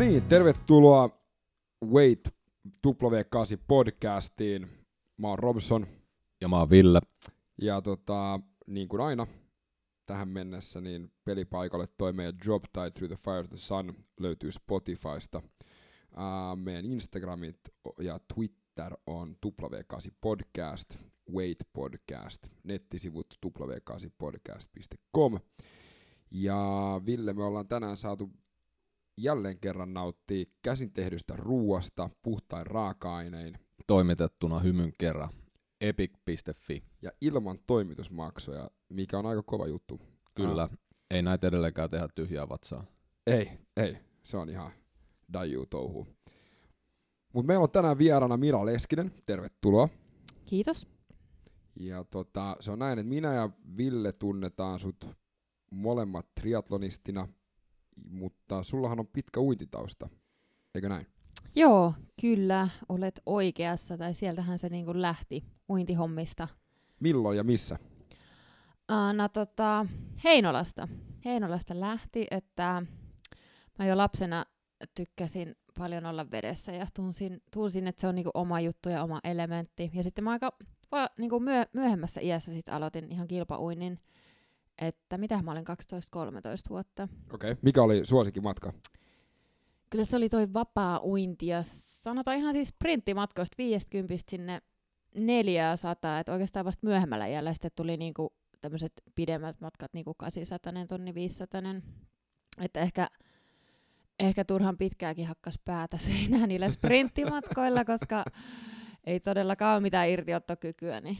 niin, tervetuloa Wait W8 podcastiin. Mä oon Robson Ja mä oon Ville. ja tota, niin kuin aina tähän mennessä, niin pelipaikalle toi meidän Job Tai Through the Fire of the Sun löytyy Spotifysta. Uh, meidän Instagramit ja Twitter on W8 Podcast, Wait Podcast, nettisivut w8podcast.com. Ja Ville, me ollaan tänään saatu jälleen kerran nauttia käsin tehdystä ruuasta puhtain raaka-ainein Toimitettuna hymyn kerran. Epic.fi. ja ilman toimitusmaksoja, mikä on aika kova juttu. Kyllä. Ah. Ei näitä edelleenkään tehdä tyhjää vatsaa. Ei, ei, se on ihan daju touhu. Mutta meillä on tänään vieraana Mira Leskinen, tervetuloa. Kiitos. Ja tota, se on näin, että minä ja Ville tunnetaan sut molemmat triatlonistina, mutta sullahan on pitkä uintitausta, eikö näin? Joo, kyllä, olet oikeassa, tai sieltähän se niin kuin lähti uintihommista. Milloin ja missä? Uh, no tota, Heinolasta. Heinolasta lähti, että mä jo lapsena tykkäsin paljon olla vedessä ja tunsin, tunsin että se on niinku oma juttu ja oma elementti. Ja sitten mä aika va, niinku myö, myöhemmässä iässä sit aloitin ihan kilpauinnin, että mitä mä olin 12-13 vuotta. Okei. Okay. Mikä oli suosikkimatka? Kyllä se oli toi vapaa uinti ja sanotaan ihan siis sprinttimatkoista 50 sinne 400, että oikeastaan vasta myöhemmällä iällä sitten tuli niinku tämmöiset pidemmät matkat, niinku 800, tonni 500, että ehkä, ehkä turhan pitkääkin hakkas päätä seinään niillä sprinttimatkoilla, koska ei todellakaan ole mitään irtiottokykyä, niin,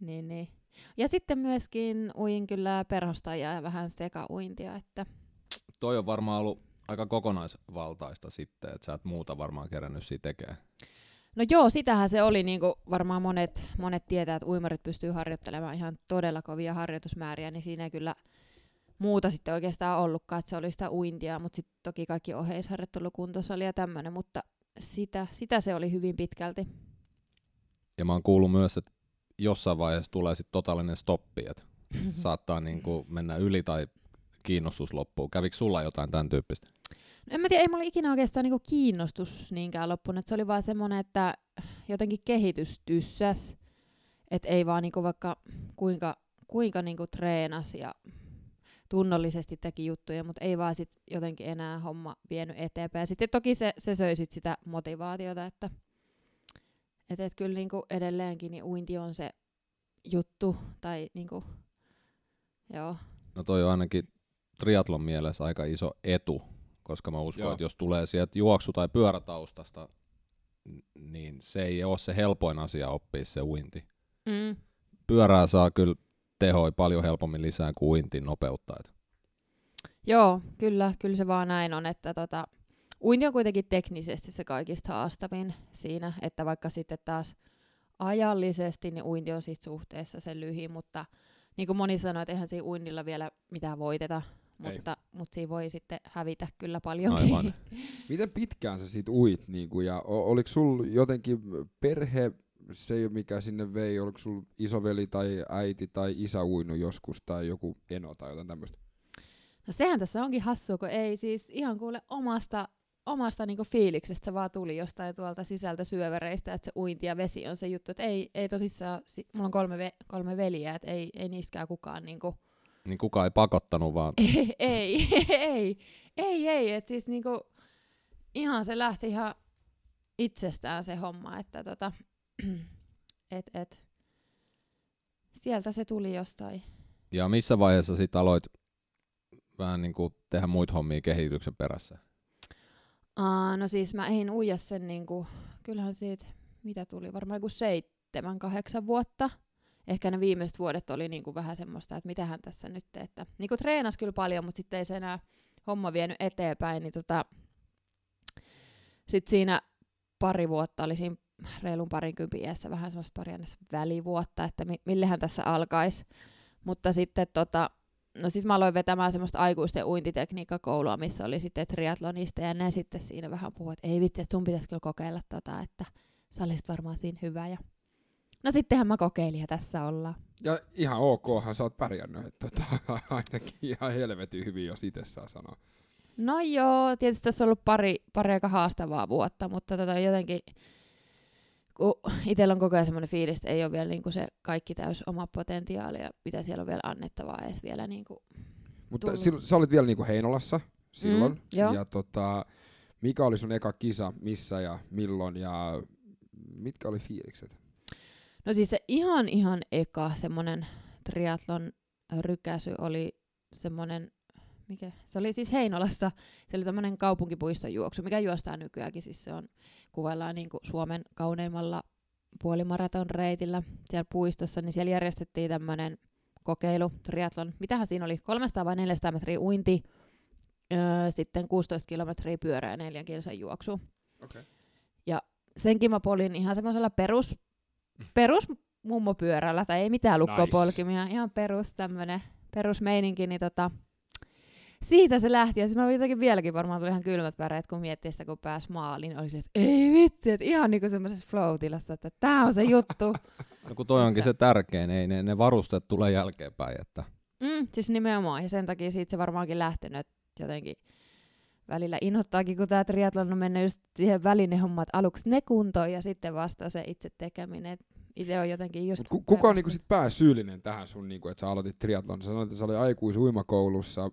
niin, niin. Ja sitten myöskin uin kyllä perhostajaa ja vähän sekauintia, että Toi on varmaan ollut aika kokonaisvaltaista sitten, että sä et muuta varmaan kerännyt siitä tekemään. No joo, sitähän se oli, niin kuin varmaan monet, monet tietää, että uimarit pystyy harjoittelemaan ihan todella kovia harjoitusmääriä, niin siinä ei kyllä muuta sitten oikeastaan ollutkaan, että se oli sitä uintia, mutta sitten toki kaikki oheisharjoittelu, kuntosali ja tämmöinen, mutta sitä, sitä se oli hyvin pitkälti. Ja mä oon kuullut myös, että jossain vaiheessa tulee sitten totaalinen stoppi, että saattaa niinku mennä yli tai kiinnostus loppuu. Kävikö sulla jotain tämän tyyppistä? No en mä tiedä, ei mulla ikinä oikeastaan niinku kiinnostus niinkään loppunut. Se oli vaan semmoinen, että jotenkin kehitys tyssäs. Että ei vaan niinku vaikka kuinka, kuinka niinku treenas ja tunnollisesti teki juttuja, mutta ei vaan sit jotenkin enää homma vienyt eteenpäin. Sitten toki se, se söi sit sitä motivaatiota, että et, et kyllä niinku edelleenkin niin uinti on se juttu. Tai niinku, joo. No toi on ainakin triatlon mielessä aika iso etu, koska mä uskon, että jos tulee sieltä juoksu- tai pyörätaustasta, niin se ei ole se helpoin asia oppia se uinti. Mm. Pyörää saa kyllä tehoi paljon helpommin lisää kuin uintin nopeutta. Et Joo, kyllä, kyllä se vaan näin on, että tota, uinti on kuitenkin teknisesti se kaikista haastavin siinä, että vaikka sitten taas ajallisesti niin uinti on siis suhteessa se lyhin, mutta niin kuin moni sanoi, että eihän siinä uinnilla vielä mitään voiteta, Ei. mutta, mutta siinä voi sitten hävitä kyllä paljonkin. Aivan. Miten pitkään sä sit uit? Niinku, ja o- oliko sul jotenkin perhe, se mikä sinne vei, oliko sul isoveli tai äiti tai isä uinut joskus tai joku eno tai jotain tämmöistä? No sehän tässä onkin hassua, kun ei siis ihan kuule omasta, omasta niinku fiiliksestä se vaan tuli jostain tuolta sisältä syövereistä, että se uinti ja vesi on se juttu. Että ei, ei tosissaan, si- mulla on kolme, ve- kolme veljeä, että ei, ei niistäkään kukaan niinku, Niin kukaan ei pakottanut, vaan ei, ei, ei, ei, ei, että siis niinku, ihan se lähti ihan itsestään se homma, että tota, et, et, sieltä se tuli jostain. Ja missä vaiheessa sit aloit vähän niin kuin tehdä muita hommia kehityksen perässä? Aa, no siis mä ehdin uija sen niinku, kyllähän siitä, mitä tuli, varmaan joku seitsemän, kahdeksan vuotta. Ehkä ne viimeiset vuodet oli niinku vähän semmoista, että mitähän tässä nyt, että niinku treenas kyllä paljon, mutta sitten ei se enää homma vienyt eteenpäin, niin tota, sitten siinä pari vuotta oli siinä reilun parinkympin iässä vähän semmoista pari välivuotta, että mi- millehän tässä alkaisi. Mutta sitten tota, no sit mä aloin vetämään semmoista aikuisten uintitekniikkakoulua, missä oli sitten triatlonista ja ne sitten siinä vähän puhuivat, että ei vitsi, että sun pitäisi kyllä kokeilla tota, että sä olisit varmaan siinä hyvä. Ja... No sittenhän mä kokeilin ja tässä ollaan. Ja ihan okhan sä oot pärjännyt, että tota, ainakin ihan helvetin hyvin, jos itse saa sanoa. No joo, tietysti tässä on ollut pari, pari aika haastavaa vuotta, mutta tota jotenkin, kun itsellä on koko ajan semmoinen fiilis, että ei ole vielä niinku se kaikki täys oma potentiaali ja mitä siellä on vielä annettavaa edes vielä niinku Mutta tullut. silloin, sä olit vielä niinku Heinolassa silloin. Mm, joo. ja tota, mikä oli sun eka kisa, missä ja milloin ja mitkä oli fiilikset? No siis se ihan ihan eka semmoinen triatlon rykäsy oli semmoinen, mikä, se oli siis Heinolassa, se oli tämmöinen kaupunkipuiston juoksu, mikä juostaa nykyäänkin, siis se on, kuvaillaan niin kuin Suomen kauneimmalla puolimaraton reitillä siellä puistossa, niin siellä järjestettiin tämmöinen kokeilu, triatlon, mitähän siinä oli, 300 vai 400 metriä uinti, öö, sitten 16 kilometriä pyörää ja neljän kilsan juoksu. Okay. senkin mä polin ihan semmoisella perus, perus mummopyörällä, tai ei mitään lukkopolkimia, ihan perus tämmönen perusmeininki, niin tota, siitä se lähti, ja siis mä jotenkin vieläkin varmaan tuli ihan kylmät väreet, kun miettii sitä, kun pääs maaliin, oli se, että ei vitsi, että ihan niinku semmoisessa flow että tää on se juttu. No kun toi onkin se tärkein, ei ne, ne varusteet tulee jälkeenpäin, että Mm, siis nimenomaan, ja sen takia siitä se varmaankin lähtenyt, jotenkin välillä inhottaakin, kun tämä triathlon on mennyt just siihen välinehommaan, että aluksi ne kuntoon ja sitten vasta se itse tekeminen. Itse on jotenkin just... Mut kuka on niinku sit pääsyyllinen tähän sun, niinku, että sä aloitit triatlon? Sä sanoit, että sä oli aikuisuimakoulussa.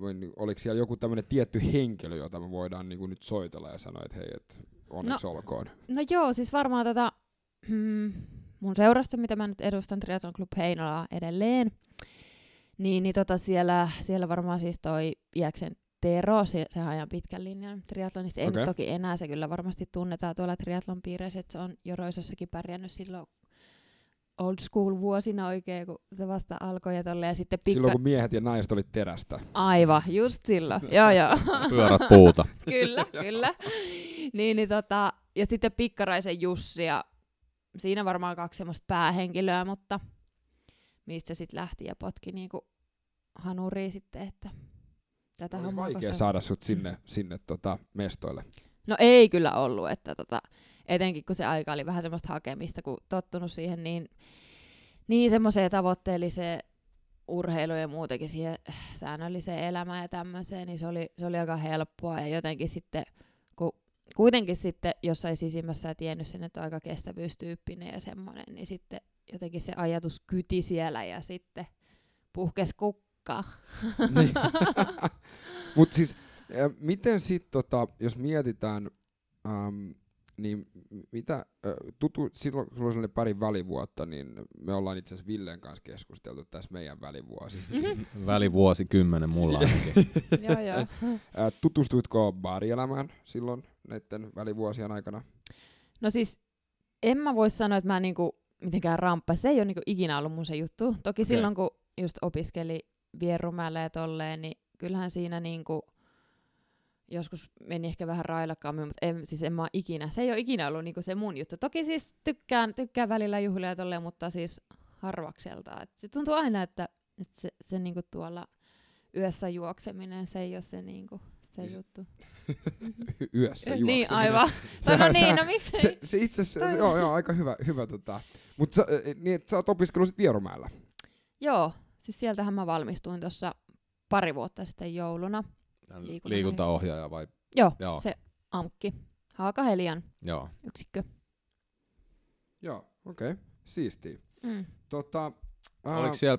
Vai niin- Oliko siellä joku tämmöinen tietty henkilö, jota me voidaan niinku nyt soitella ja sanoa, että hei, et onneksi no. olkoon. No joo, siis varmaan tota, hmm, mun seurasta, mitä mä nyt edustan Triathlon Club Heinolaa edelleen, niin, niin tota siellä, siellä varmaan siis toi Iäksen Tero, se, sehän ajan pitkän linjan triathlonista, ei Okei. nyt toki enää, se kyllä varmasti tunnetaan tuolla triathlon piireissä, että se on Joroisossakin pärjännyt silloin old school vuosina oikein, kun se vasta alkoi ja tolleen, ja sitten pikka... Silloin kun miehet ja naiset oli terästä. Aivan, just silloin, joo joo. pyörät puuta. kyllä, kyllä. Niin, niin tota, ja sitten Pikkaraisen Jussi ja siinä varmaan kaksi semmoista päähenkilöä, mutta mistä sitten lähti ja potki niinku hanuriin sitten, että tätä hommaa vaikea kohta- saada sut sinne, sinne tota mestoille. No ei kyllä ollut, että tota, etenkin kun se aika oli vähän semmoista hakemista, kun tottunut siihen niin, niin semmoiseen tavoitteelliseen urheiluun ja muutenkin siihen säännölliseen elämään ja tämmöiseen, niin se oli, se oli aika helppoa ja jotenkin sitten, kun kuitenkin sitten jossain sisimmässä tiennyt sen, että on aika kestävyystyyppinen ja semmoinen, niin sitten jotenkin se ajatus kyti siellä ja sitten puhkes kukkaa. Niin. Mut siis, miten sit, tota, jos mietitään, ähm, niin mitä, tutu, silloin kun sulla on sellainen pari välivuotta, niin me ollaan itse asiassa Villen kanssa keskusteltu tässä meidän välivuosista. Mhm. Välivuosi kymmenen mulla ainakin. joo, joo. Tutustuitko baarielämään silloin näiden välivuosien aikana? No siis en mä voi sanoa, että mä niinku mitenkään ramppa. Se ei ole niinku ikinä ollut mun se juttu. Toki okay. silloin, kun just opiskeli Vierumäellä ja tolleen, niin kyllähän siinä niinku joskus meni ehkä vähän railakkaammin, mutta en, siis en mä ikinä, se ei ole ikinä ollut niinku se mun juttu. Toki siis tykkään, tykkään välillä juhlia ja tolleen, mutta siis harvakselta. Et se tuntuu aina, että, että se, se niinku tuolla yössä juokseminen, se ei ole se, niinku, se Siis- juttu. Yössä niin, juokseminen. aivan. Sehän- no niin, no miksei? Se, se itse asiassa, joo, joo, aika hyvä, hyvä tota. Mutta sä, eh, niin, sä oot opiskellut sit Vierumäellä. Joo, siis sieltähän mä valmistuin tuossa pari vuotta sitten jouluna. Liikunnan Liikuntaohjaaja vai? Joo, Joo. se AMKki, Haakahelian Joo. yksikkö. Joo, okei. Okay. Siistiä. Mm. Tota, ää, Oliko siellä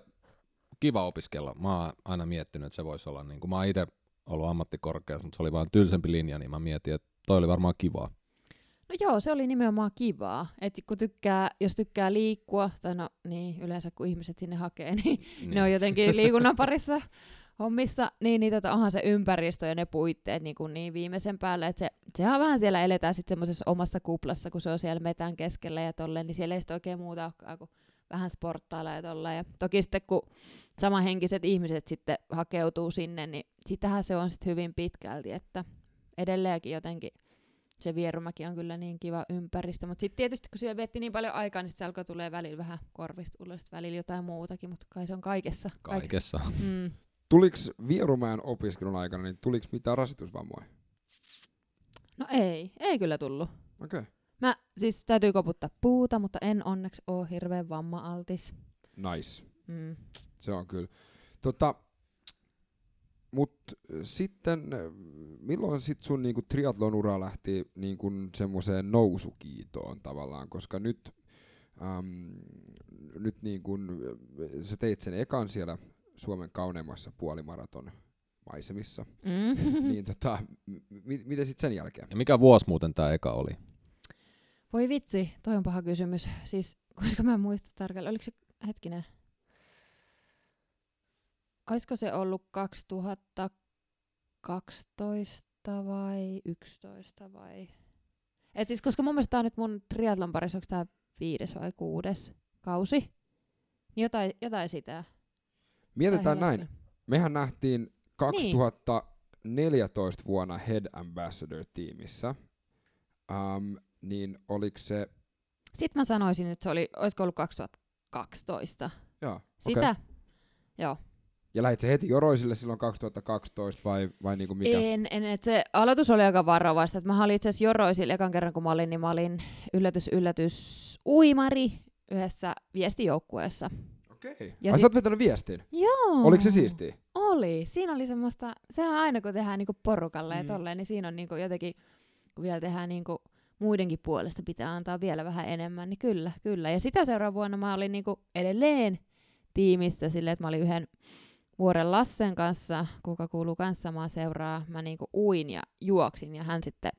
kiva opiskella? Mä oon aina miettinyt, että se voisi olla, niin kuin mä oon itse ollut ammattikorkeassa, mutta se oli vaan tylsempi linja, niin mä mietin, että toi oli varmaan kivaa. No joo, se oli nimenomaan kivaa. Et kun tykkää, jos tykkää liikkua, tai no niin, yleensä kun ihmiset sinne hakee, niin, niin. ne on jotenkin liikunnan parissa hommissa, niin, niin tota, onhan se ympäristö ja ne puitteet niin, kuin niin viimeisen päälle, että se, sehän vähän siellä eletään sitten semmoisessa omassa kuplassa, kun se on siellä metän keskellä ja tolleen, niin siellä ei sitten oikein muuta olekaan kuin vähän sporttailla ja tolleen. Ja toki sitten kun samanhenkiset ihmiset sitten hakeutuu sinne, niin sitähän se on sitten hyvin pitkälti, että edelleenkin jotenkin se Vierumäki on kyllä niin kiva ympäristö, mutta sitten tietysti kun siellä vietti niin paljon aikaa, niin se alkoi tulee välillä vähän korvista ulos, välillä jotain muutakin, mutta kai se on kaikessa. Kaikessa. Mm. Tuliks Vierumäen opiskelun aikana, niin tuliks mitään rasitusvammoja? No ei, ei kyllä tullut. Okei. Okay. Mä siis täytyy koputtaa puuta, mutta en onneksi oo hirveän vamma-altis. Nice. Mm. Se on kyllä. Tota, mut sitten, äh, milloin sit sun niinku triathlon ura lähti niinku semmoiseen nousukiitoon tavallaan, koska nyt, äm, nyt niinku, sä teit sen ekan siellä Suomen kauneimmassa puolimaraton maisemissa, Mm. niin tota, m- mitä sitten sen jälkeen? Ja mikä vuosi muuten tämä eka oli? Voi vitsi, toi on paha kysymys. Siis, koska mä en muista tarkalleen, oliko se, hetkinen, olisiko se ollut 2012 vai 11 vai? Et siis, koska mun mielestä tää on nyt mun triathlon parissa, onko tää viides vai kuudes kausi? Niin jotain, jotain sitä. Mietitään näin, hetkinen. mehän nähtiin 2014 vuonna Head Ambassador-tiimissä, um, niin oliko se, Sitten mä sanoisin, että se oli, olisiko ollut 2012. joo, Sitä, okei. joo. Ja lähit se heti Joroisille silloin 2012 vai, vai niinku mikä? En, en et se aloitus oli aika varovaista. Mä olin itse asiassa Joroisilla ekan kerran, kun mä olin, niin mä olin yllätys, yllätys, uimari yhdessä viestijoukkueessa. Okei. Ja Ai sit- sä oot vetänyt viestiin? Joo. Oliko se siistiä? Oli. Siinä oli semmoista, sehän aina kun tehdään niinku porukalle. Mm. ja tolleen, niin siinä on niinku jotenkin, kun vielä tehdään niinku muidenkin puolesta pitää antaa vielä vähän enemmän, niin kyllä, kyllä. Ja sitä seuraavana vuonna mä olin niinku edelleen tiimissä silleen, että mä olin yhden vuoren Lassen kanssa, kuka kuuluu kanssa samaa seuraa. Mä niinku uin ja juoksin ja hän sitten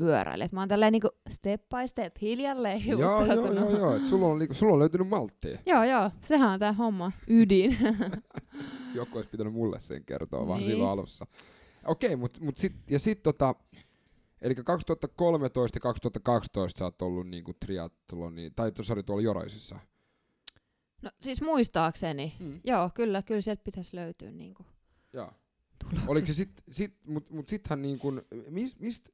pyöräili. Et mä oon tälleen niinku step by step hiljalleen joo, joo, joo, joo. Et sulla, on, niinku- sulla on löytynyt malttia. joo, joo, sehän on tää homma, ydin. Joku olisi pitänyt mulle sen kertoa vaan Niin. silloin alussa. Okei, mut, mut sit, ja sit tota, eli 2013 ja 2012 sä oot ollut niinku triathloni, tai oli tuolla Joroisissa. no siis muistaakseni, Mm. Joo, kyllä, kyllä sieltä pitäisi löytyä niinku Joo. tuloksia. Oliko se sit, sit mut, mut sittenhän niin kuin, mis, mist,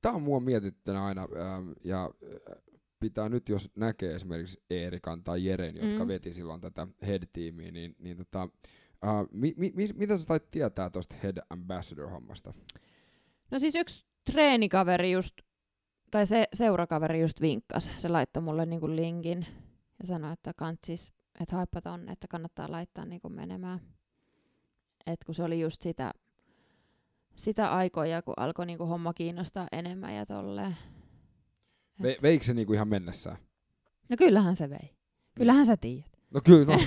tää on mua mietittynä aina, ähm, ja äh, pitää nyt, jos näkee esimerkiksi Eerikan tai Jeren, jotka Mm. veti silloin tätä head-tiimiä, niin, niin tota, äh, mi, mi, mi, mitä sä tait tietää tuosta head ambassador-hommasta? No siis yksi treenikaveri just, tai se seurakaveri just vinkkas. Se laittoi mulle niinku linkin ja sanoi, että kantsis, että haippa tonne, että kannattaa laittaa niinku menemään. Et kun se oli just sitä, sitä aikoja, kun alkoi niinku homma kiinnostaa enemmän ja tolleen. Ve, veikö se niinku ihan mennessään? No kyllähän se vei. Kyllähän sä tiedät. No kyllä, no,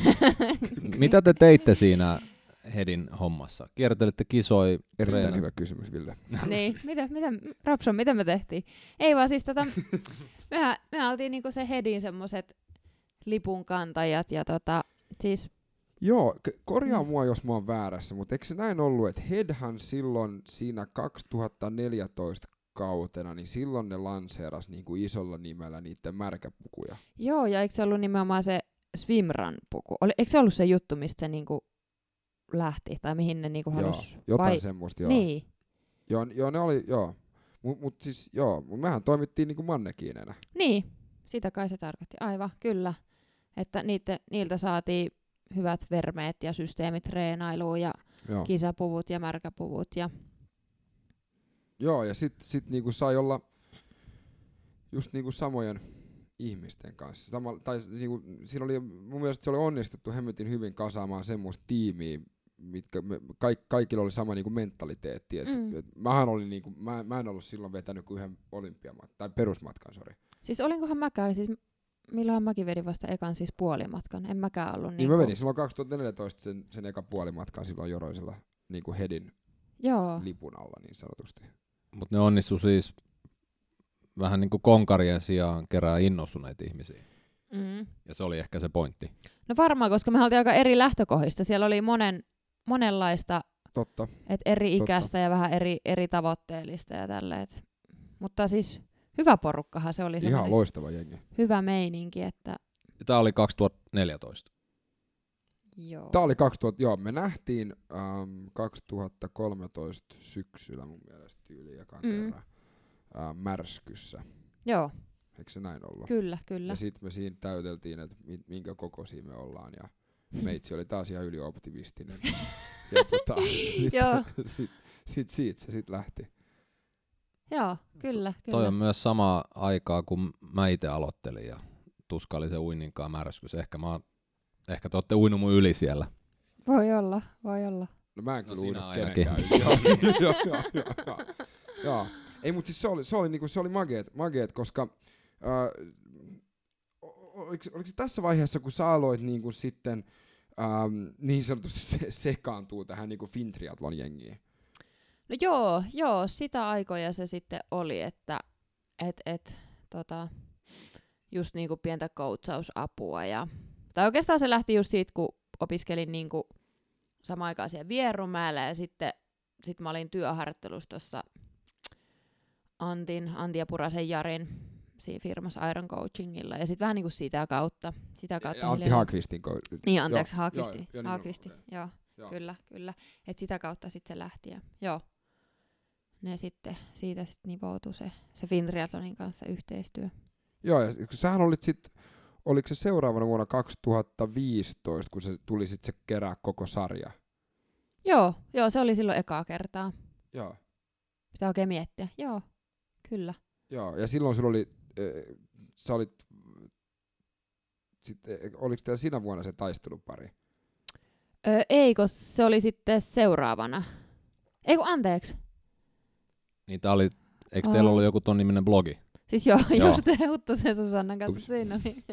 Mitä te teitte siinä Hedin hommassa? Kiertelitte kisoi, erittäin hyvä kysymys, Ville. niin, mitä, mitä, Rapson, mitä me tehtiin? Ei vaan siis tota, mehän, me oltiin niinku se Hedin semmoset lipunkantajat ja tota, siis Joo, k- korjaa Mm. mua, jos mä oon väärässä, mutta eikö se näin ollut, että Headhan silloin siinä 2014 kautena, niin silloin ne lanseeras niinku isolla nimellä niiden märkäpukuja. Joo, ja eikö se ollut nimenomaan se Swimrun-puku? Oli, eikö se ollut se juttu, mistä se niinku lähti, tai mihin ne niinku Joo, halus? jotain vai- semmoista, joo. Niin, Joo, joo, ne oli, joo. Mut, mut siis, joo, mut mehän toimittiin niinku mannekiineina. niin, sitä kai se tarkoitti. Aivan, kyllä. Että niitä, niiltä saatiin hyvät vermeet ja systeemit treenailuun ja Joo, kisapuvut ja märkäpuvut. Ja, joo ja sit, sit niinku sai olla just niinku samojen ihmisten kanssa. Sama, tai niinku, siinä oli, mun mielestä se oli onnistuttu hemmetin hyvin kasaamaan semmoista tiimiä, mitkä me, kaik, kaikilla oli sama niinku mentaliteetti. Et, mm. et mähän olin niinku, mä, mä en ollut silloin vetänyt kuin yhden olympiamatkan, tai perusmatkan, sori. siis olinkohan mäkään, siis milloin mäkin vedin vasta ekan siis puolimatkan. En mäkään ollut Niin, niin niin mä vedin silloin 2014 sen, sen eka puolimatkan silloin Joroisella niinku Hedin Joo, lipun alla niin sanotusti. Mutta ne onnistu siis vähän niin kuin konkarien sijaan kerää innostuneita ihmisiä. mm. Ja se oli ehkä se pointti. No varmaan, koska me oltiin aika eri lähtökohdista. Siellä oli monen, monenlaista, Totta. et eri Totta. ikäistä ja vähän eri, eri tavoitteellista ja tälleen. et- Mutta siis hyvä porukkahan se oli Ihan loistava jengi. hyvä meininki, että Tämä oli 2014. joo. Tää oli 2000, joo, me nähtiin ähm, 2013 syksyllä mun mielestä tyyli ekan Mm. kerran märskyssä. Joo, Eikö se näin ollut? kyllä, kyllä. Ja sitten me siinä täyteltiin, että mi- minkä kokoisia me ollaan ja meitsi oli taas ihan ylioptimistinen. ja tota, sit, Joo. sit, sit, siitä se sit lähti. Joo, kyllä, kyllä. Toi on myös sama aikaa, kun mä itse aloittelin ja tuskaili se uinninkaan märskys. Ehkä, mä, oon- ehkä te ootte uinut mun yli siellä. Voi olla, voi olla. No mä en No kyllä sinä uida ainakin. kenenkään. joo, joo, joo, joo, joo. Ei, mutta siis se oli, se oli, niinku, se oli mageet, mageet koska äh, oliko, oliko se tässä vaiheessa, kun sä aloit niinku sitten ähm, niin sanotusti se, sekaantuu tähän niinku Fintriatlon jengiin? No joo, joo, sitä aikoja se sitten oli, että et, et, tota, just niinku pientä coachausapua. Ja, tai oikeastaan se lähti just siitä, kun opiskelin niinku samaan aikaan siellä Vierumäellä ja sitten sit mä olin työharjoittelussa tuossa Antin, Antti ja Purasen Jarin siinä firmassa Iron Coachingilla. Ja sitten vähän niinku sitä kautta. Sitä kautta Antti Haakvistin ko- Niin, anteeksi, Joo, Haakisti. joo, joo, nimenomaan, joo. Joo. Kyllä, kyllä. Et sitä kautta sitten se lähti. Ja, joo. Ne sitten, siitä sitten nivoutui se, se Fintriathlonin kanssa yhteistyö. Joo, ja sähän olit sit, oliko se seuraavana vuonna 2015, kun se tuli sit se kerää koko sarja? Joo, joo, se oli silloin ekaa kertaa. Joo. Pitää oikein miettiä. Joo, kyllä. Joo, ja silloin sulla oli, äh, sä olit, sit, äh, oliko teillä siinä vuonna se taistelupari? Öö, ei, kun se oli sitten seuraavana. Ei kun anteeksi. Niin tää oli, eikö teillä ollut joku ton niminen blogi? Siis joo, Joo. just se Huttu se Susannan kanssa Ups. siinä. Niin.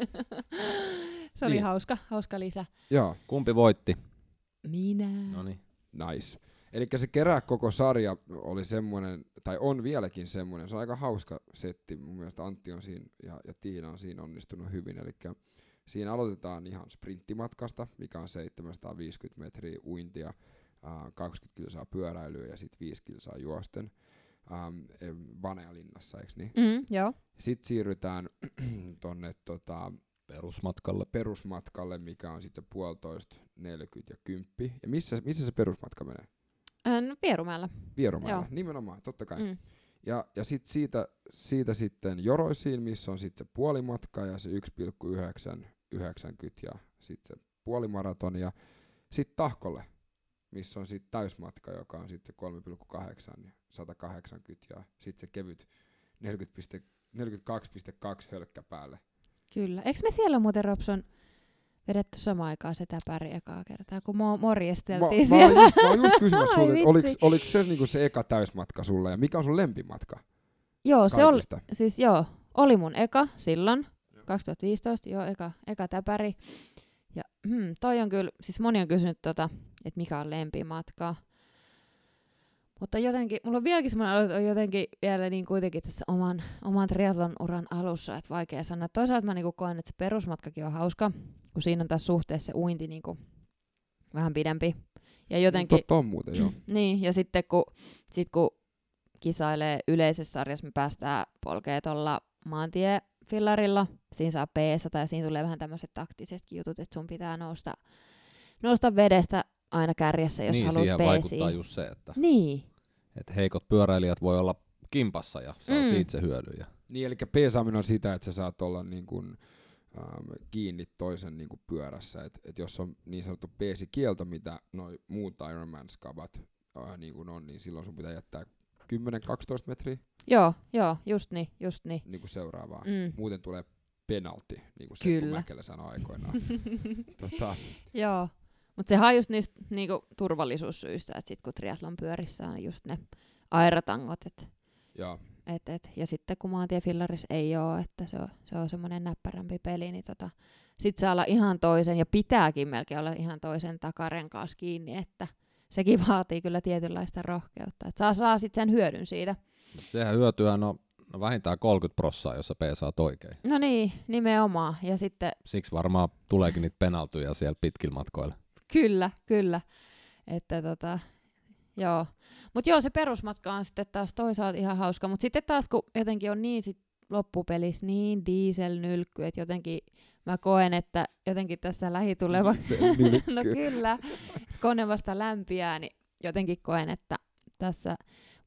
se oli Niin. hauska, hauska lisä. Joo, Kumpi voitti? Minä. No niin. nice. Eli se kerää koko sarja oli semmoinen, tai on vieläkin semmoinen, se on aika hauska setti. Mun mielestä Antti on siinä ja, ja Tiina on siinä onnistunut hyvin. Eli siinä aloitetaan ihan sprinttimatkasta, mikä on 750 metriä uintia, äh, 20 kilsaa pyöräilyä ja sitten 5 kilsaa juosten. Ähm, Vanealinnassa, eikö niin? Mm, joo. Sitten siirrytään tonne tota, Perusmatkalle. perusmatkalle, mikä on sitten se puolitoista, 40 ja 10. Ja missä, missä se perusmatka menee? No, Vierumäellä. Vierumäellä, Joo. nimenomaan, totta kai. Mm. Ja, ja sitten siitä, siitä sitten Joroisiin, missä on sitten se puolimatka ja se 1,9 90 ja sitten se puolimaraton ja sitten Tahkolle, missä on sitten täysmatka, joka on sitten se 3,8 ja 180 ja sitten se kevyt 40, 42,2 hölkkä päälle. Kyllä. Eikö me siellä muuten Robson vedetty samaan aikaan se täpäri ekaa kertaa, kun mo- morjesteltiin mä, siellä? Mä oon just, mä oon just kysymässä Ai sulta, että oliks se niinku se eka täysmatka sulle ja mikä on sun lempimatka joo, se oli, kaikista? siis joo, oli mun eka silloin, 2015, joo, eka, eka täpäri. Ja hmm, toi on kyllä, siis moni on kysynyt tota, että mikä on lempimatka. Mutta jotenkin, mulla on vieläkin semmoinen että on jotenkin vielä niin kuitenkin tässä oman, oman triathlon uran alussa, että vaikea sanoa. Toisaalta mä niinku koen, että se perusmatkakin on hauska, kun siinä on tässä suhteessa se uinti niinku vähän pidempi. Ja jotenkin, Totta on muuten, joo. niin, ja sitten kun, sit kun kisailee yleisessä sarjassa, me päästään polkee tuolla maantiefillarilla. Siinä saa peesata ja siinä tulee vähän tämmöiset taktisetkin jutut, että sun pitää nousta, nousta vedestä aina kärjessä, jos niin, haluat siihen peesiä. vaikuttaa just se, että, Niin, että heikot pyöräilijät voi olla kimpassa ja saa Mm. siitä se hyödyn. Ja Niin, eli peesaaminen on sitä, että sä saat olla niin kuin, ähm, kiinni toisen niin kuin pyörässä. Et, et jos on niin sanottu peesikielto, mitä noi muut Ironman-skabat äh, niin kuin on, niin silloin sun pitää jättää 10-12 metriä joo, joo, just niin, just niin. niin kuin seuraavaa. Mm. Muuten tulee penalti, niin kuin Kyllä. Mäkelä sanoi aikoinaan. tota, Joo, mutta sehän on just niistä niinku, turvallisuussyistä, että sit kun triathlon pyörissä on just ne airatangot, et, ja, et, et, ja sitten kun maantiefillaris ei ole, että se on, se on semmoinen näppärämpi peli, niin tota, sit saa olla ihan toisen, ja pitääkin melkein olla ihan toisen takaren kanssa kiinni, että sekin vaatii kyllä tietynlaista rohkeutta, että saa, saa sitten sen hyödyn siitä. sehän hyötyä no, no vähintään 30 prossaa, jos sä peesaat oikein. No niin, nimenomaan, ja sitten Siksi varmaan tuleekin niitä penaltuja siellä pitkillä matkoilla. Kyllä, kyllä. Että tota, joo. Mut joo, se perusmatka on sitten taas toisaalta ihan hauska. Mutta sitten taas kun jotenkin on niin sit loppupelissä niin dieselnylkky, että jotenkin mä koen, että jotenkin tässä lähitulevassa, Dieselnylkky. no kyllä, kone vasta lämpiää, niin jotenkin koen, että tässä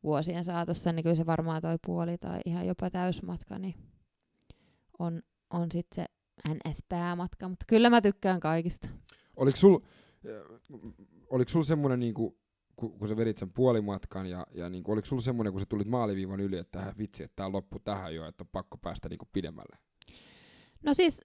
vuosien saatossa, niin kyllä se varmaan toi puoli tai ihan jopa täysmatka, niin on, on sitten se NS-päämatka, mutta kyllä mä tykkään kaikista. Oliko sul, äh, oliko sul semmoinen, niinku, kun, kun sä vedit sen puolimatkan, ja, ja niinku, oliko sulla semmoinen, kun sä tulit maaliviivan yli, että tähän vitsi, että tää loppu tähän jo, että on pakko päästä niinku pidemmälle? No siis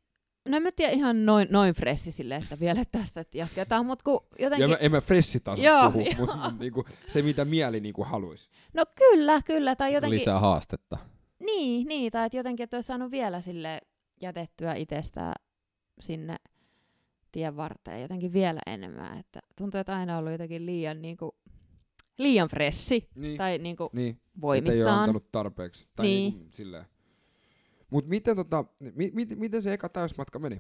no en mä tiedä ihan noin, noin fressi silleen, että vielä tästä että jatketaan, mutta kun Ja jotenkin... mä, en mä fressitasosta Joo, puhu, joo. mutta mut, niinku, se mitä mieli niinku haluaisi. No kyllä, kyllä, tai jotenkin... Lisää haastetta. Niin, niin, tai että jotenkin, että olisi saanut vielä sille jätettyä itsestään sinne tien varteen jotenkin vielä enemmän, että tuntuu, että aina on ollut jotenkin liian niinku, liian fressi Niin, tai niinku niin. Et ei ole voimissaan. antanut tarpeeksi. Tai Niin. niinku, silleen. Mut miten, tota, mi, mi, miten se eka täysmatka meni?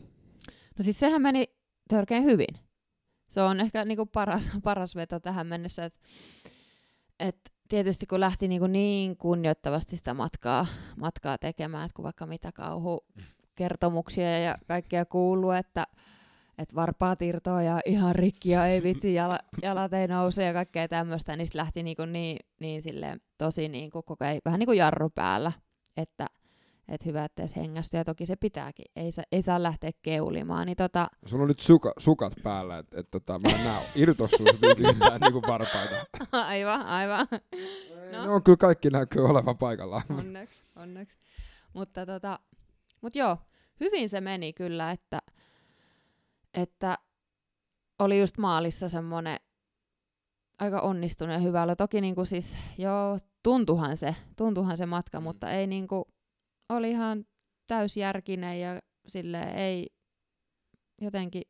No siis sehän meni törkeän hyvin. Se on ehkä niinku paras, paras veto tähän mennessä, että et tietysti kun lähti niinku niin kunnioittavasti sitä matkaa, matkaa tekemään, että kun vaikka mitä kauhu kertomuksia ja kaikkea kuuluu, että et varpaat irtoaa ja ihan rikki ja ei vitsi, jala, jalat ei nouse ja kaikkea tämmöistä, niin sit lähti niinku niin, niin silleen, tosi niinku koko ajan, vähän niin kuin jarru päällä, että et hyvä, että edes hengästyy, ja toki se pitääkin, ei, sa, ei saa lähteä keulimaan, niin tota, Sulla on nyt suka, sukat päällä, että et, tota, mä en näe irtos susta yhtään niinku varpaita. aivan, aivan, No. No. Ne on kyllä kaikki näkyy olevan paikallaan. onneksi, onneksi. Mutta tota, mut joo, hyvin se meni kyllä, että, että oli just maalissa semmonen aika onnistunut ja hyvä olo. Toki niinku siis, joo, tuntuhan se, tuntuhan se matka, Mm. mutta ei niinku, oli ihan täysjärkinen ja sille ei jotenkin,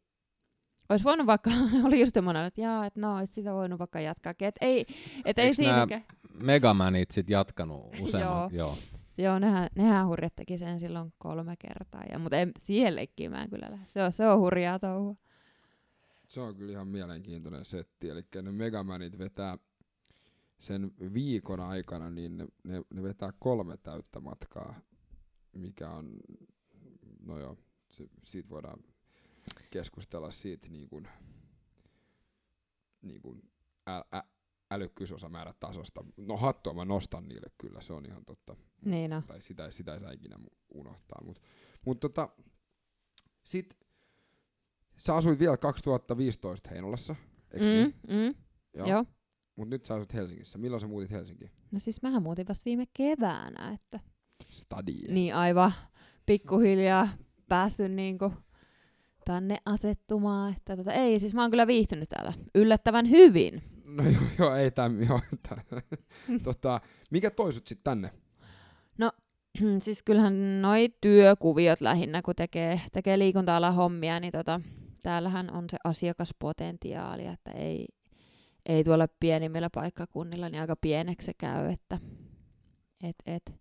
olisi voinut vaikka, oli just semmoinen, että jaa, että no, et sitä voinut vaikka jatkaa, että ei, et ei Eiks siinäkään. Megamanit sit jatkanut useamman. Joo. Joo. Joo, nehän, nehän hurjat teki sen silloin kolme kertaa, ja, mutta en, siihen leikkiin mä en kyllä lähde. Se on, se on hurjaa touhua. Se on kyllä ihan mielenkiintoinen setti. Eli ne Megamanit vetää sen viikon aikana, niin ne, ne, ne vetää kolme täyttä matkaa, mikä on, no joo, se, siitä voidaan keskustella siitä niin kuin, niin kuin ä, älykkyysosamäärä tasosta. No hattua mä nostan niille kyllä, se on ihan totta. Niin no. Tai sitä, sitä ei saa ikinä unohtaa. Mutta mut tota, sit sä asuit vielä 2015 Heinolassa, eikö niin? Mm, mm, joo. joo. Mut nyt sä asut Helsingissä. Milloin sä muutit Helsinkiin? No siis mähän muutin vasta viime keväänä, että Stadie. niin aivan pikkuhiljaa päässyt niinku tänne asettumaan. Että tota, ei, siis mä oon kyllä viihtynyt täällä yllättävän hyvin. No joo, joo ei täm, joo, tä, tota, mikä toi sut sit tänne? siis kyllähän noi työkuviot lähinnä, kun tekee, tekee liikunta hommia, niin tota, täällähän on se asiakaspotentiaali, että ei, ei tuolla pienimmillä paikkakunnilla niin aika pieneksi se käy, että et, et,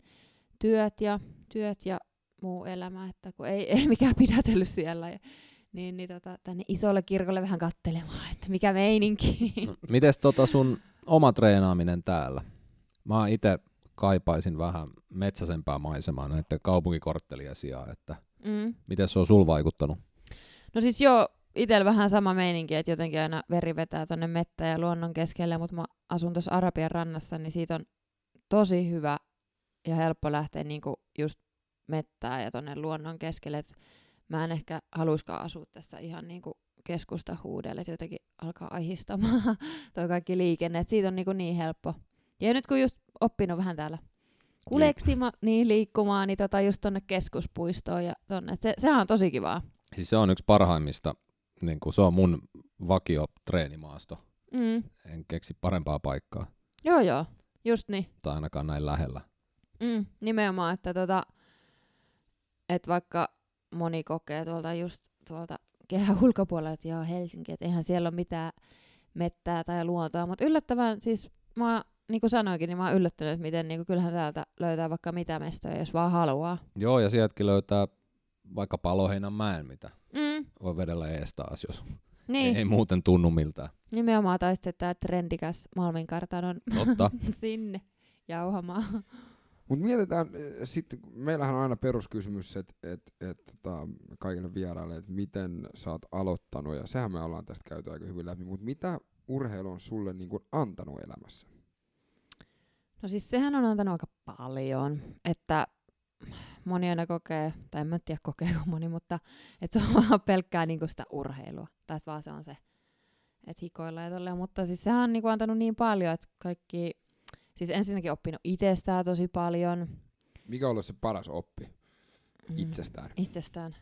työt, ja, työt ja muu elämä, että kun ei, ei mikään pidätellyt siellä, ja, niin, niin tota, tänne isolle kirkolle vähän kattelemaan, että mikä meininki. No, mites tota sun oma treenaaminen täällä? Mä itse kaipaisin vähän metsäsempää maisemaa näiden kaupunkikorttelien sijaan, että mm. miten se on sul vaikuttanut? No siis joo, itsellä vähän sama meininki, että jotenkin aina veri vetää tonne mettä ja luonnon keskelle, mutta mä asun tuossa Arabian rannassa, niin siitä on tosi hyvä ja helppo lähteä niinku just mettää ja tonne luonnon keskelle. Et mä en ehkä haluiskaan asua tässä ihan niinku keskusta huudelle, että jotenkin alkaa ahistamaan toi kaikki liikenne, että siitä on niinku niin helppo. Ja nyt kun just oppinut vähän täällä kuleksima, niin liikkumaan, niin tota just tonne keskuspuistoon ja tonne. Et se, sehän on tosi kivaa. Siis se on yksi parhaimmista, niin kuin se on mun vakio treenimaasto. Mm. En keksi parempaa paikkaa, Joo, joo. Just niin. tai ainakaan näin lähellä. Mm, nimenomaan, että tota, et vaikka moni kokee tuolta just tuolta kehän ulkopuolella, että joo Helsinki, että eihän siellä ole mitään mettää tai luontoa, mutta yllättävän siis mä niin kuin sanoinkin, niin mä oon yllättynyt, että miten niin kuin, kyllähän täältä löytää vaikka mitä mestoja, jos vaan haluaa. Joo, ja sieltäkin löytää vaikka Paloheinän mäen, mitä Mm, voi vedellä ees taas, jos niin, ei, ei muuten tunnu miltään. nimenomaan tai sitten tämä trendikäs Malmin kartanon Totta. sinne jauhamaan. Mut mietitään, eh, sitten meillähän on aina peruskysymys, että et, et, tota, kaikille vieraille, että miten sä oot aloittanut, ja sehän me ollaan tästä käyty aika hyvin läpi, mutta mitä urheilu on sulle niin kuin antanut elämässä? No siis sehän on antanut aika paljon, että moni aina kokee, tai en mä tiedä kokeeko moni, mutta että se on vaan pelkkää niinku sitä urheilua. Tai että vaan se on se, että hikoilla ja tolleen. Mutta siis sehän on niinku antanut niin paljon, että kaikki, siis ensinnäkin oppinut itsestään tosi paljon. Mikä on ollut se paras oppi Mm, itsestään? Itsestään.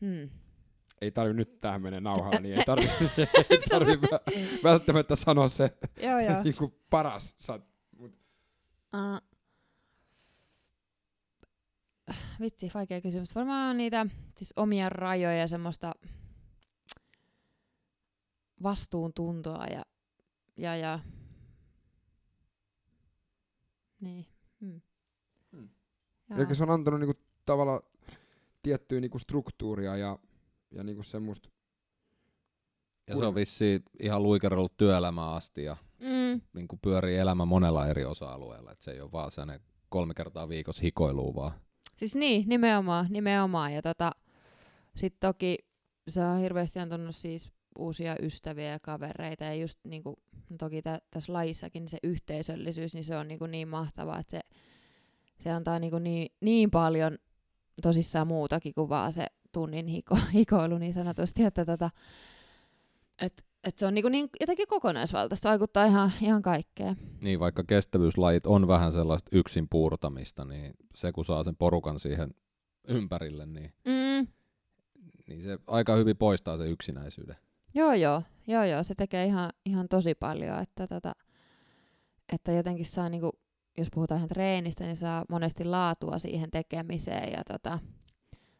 Hmm. Ei tarvi nyt tähän menee nauhalla, niin ei tarvi, ei tarvi vä- välttämättä sanoa se, Joo, se joo. niinku paras. Sä, Uh, vitsi, vaikea kysymys. Varmaan niitä siis omia rajoja ja semmoista vastuuntuntoa ja, ja, ja niin. Hmm. Hmm. Jaa. Eli se on antanut niinku tavallaan tiettyä niinku struktuuria ja, ja niinku semmoista Ja se on vissiin ihan luikerellut työelämään asti ja Mm, niin kuin pyörii elämä monella eri osa-alueella. Et se ei ole vaan sellainen kolme kertaa viikossa hikoiluu vaan. Siis niin, nimenomaan, nimenomaan. Ja tota, sitten toki se on hirveästi antanut siis uusia ystäviä ja kavereita. Ja just niinku, no toki tä, tässä lajissakin niin se yhteisöllisyys, niin se on niinku niin mahtavaa, että se, se antaa niinku niin, niin paljon tosissaan muutakin kuin vaan se tunnin hiko, hikoilu niin sanotusti. Että tota, et, et se on niinku niin jotenkin kokonaisvaltaista, vaikuttaa ihan, ihan kaikkeen. Niin, vaikka kestävyyslajit on vähän sellaista yksin puurtamista, niin se kun saa sen porukan siihen ympärille, niin, Mm, niin se aika hyvin poistaa se yksinäisyyden. Joo, joo, joo, joo, se tekee ihan, ihan tosi paljon, että, tota, että jotenkin saa, niinku, jos puhutaan ihan treenistä, niin saa monesti laatua siihen tekemiseen ja tota,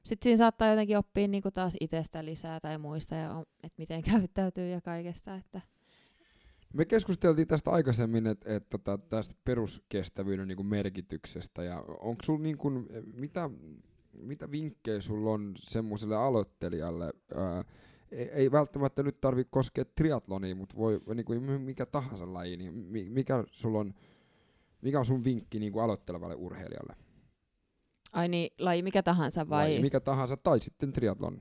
sitten siinä saattaa jotenkin oppia niinku taas itsestä lisää tai muista, ja että miten käyttäytyy ja kaikesta, että Me keskusteltiin tästä aikaisemmin, että et, tota, tästä peruskestävyyden niinku merkityksestä. Ja onko sul niinku, mitä, mitä vinkkejä sulla on semmoiselle aloittelijalle? Ää, ei, ei välttämättä nyt tarvitse koskea triatlonia, mutta voi niinku, mikä tahansa laji, niin mi- mikä, sulla on, mikä on sun vinkki niinku aloittelevalle urheilijalle? ai niin, laji mikä tahansa vai? Laji, mikä tahansa, tai sitten triatlon.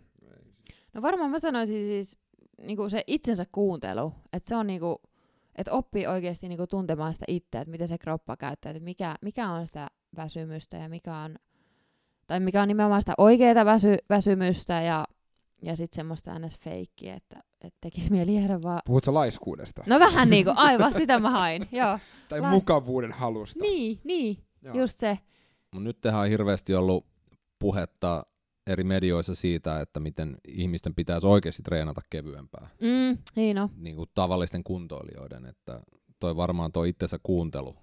No varmaan mä sanoisin siis niinku se itsensä kuuntelu, että se on niinku, että oppii oikeasti niinku tuntemaan sitä itseä, että miten se kroppa käyttää, että mikä, mikä on sitä väsymystä ja mikä on, tai mikä on nimenomaan sitä oikeaa väsy, väsymystä ja, ja sitten semmoista ns. feikkiä, että, että tekisi mieli jäädä vaan... Puhutko laiskuudesta? No vähän niinku, aivan sitä mä hain, joo. tai lai- mukavuuden halusta? Niin, niin, Joo. just se. Mut nyt tehdään on hirveästi ollut puhetta eri medioissa siitä, että miten ihmisten pitäisi oikeasti treenata kevyempää, Mm, niin no. niin kuin tavallisten kuntoilijoiden, että toi varmaan toi itsensä kuuntelu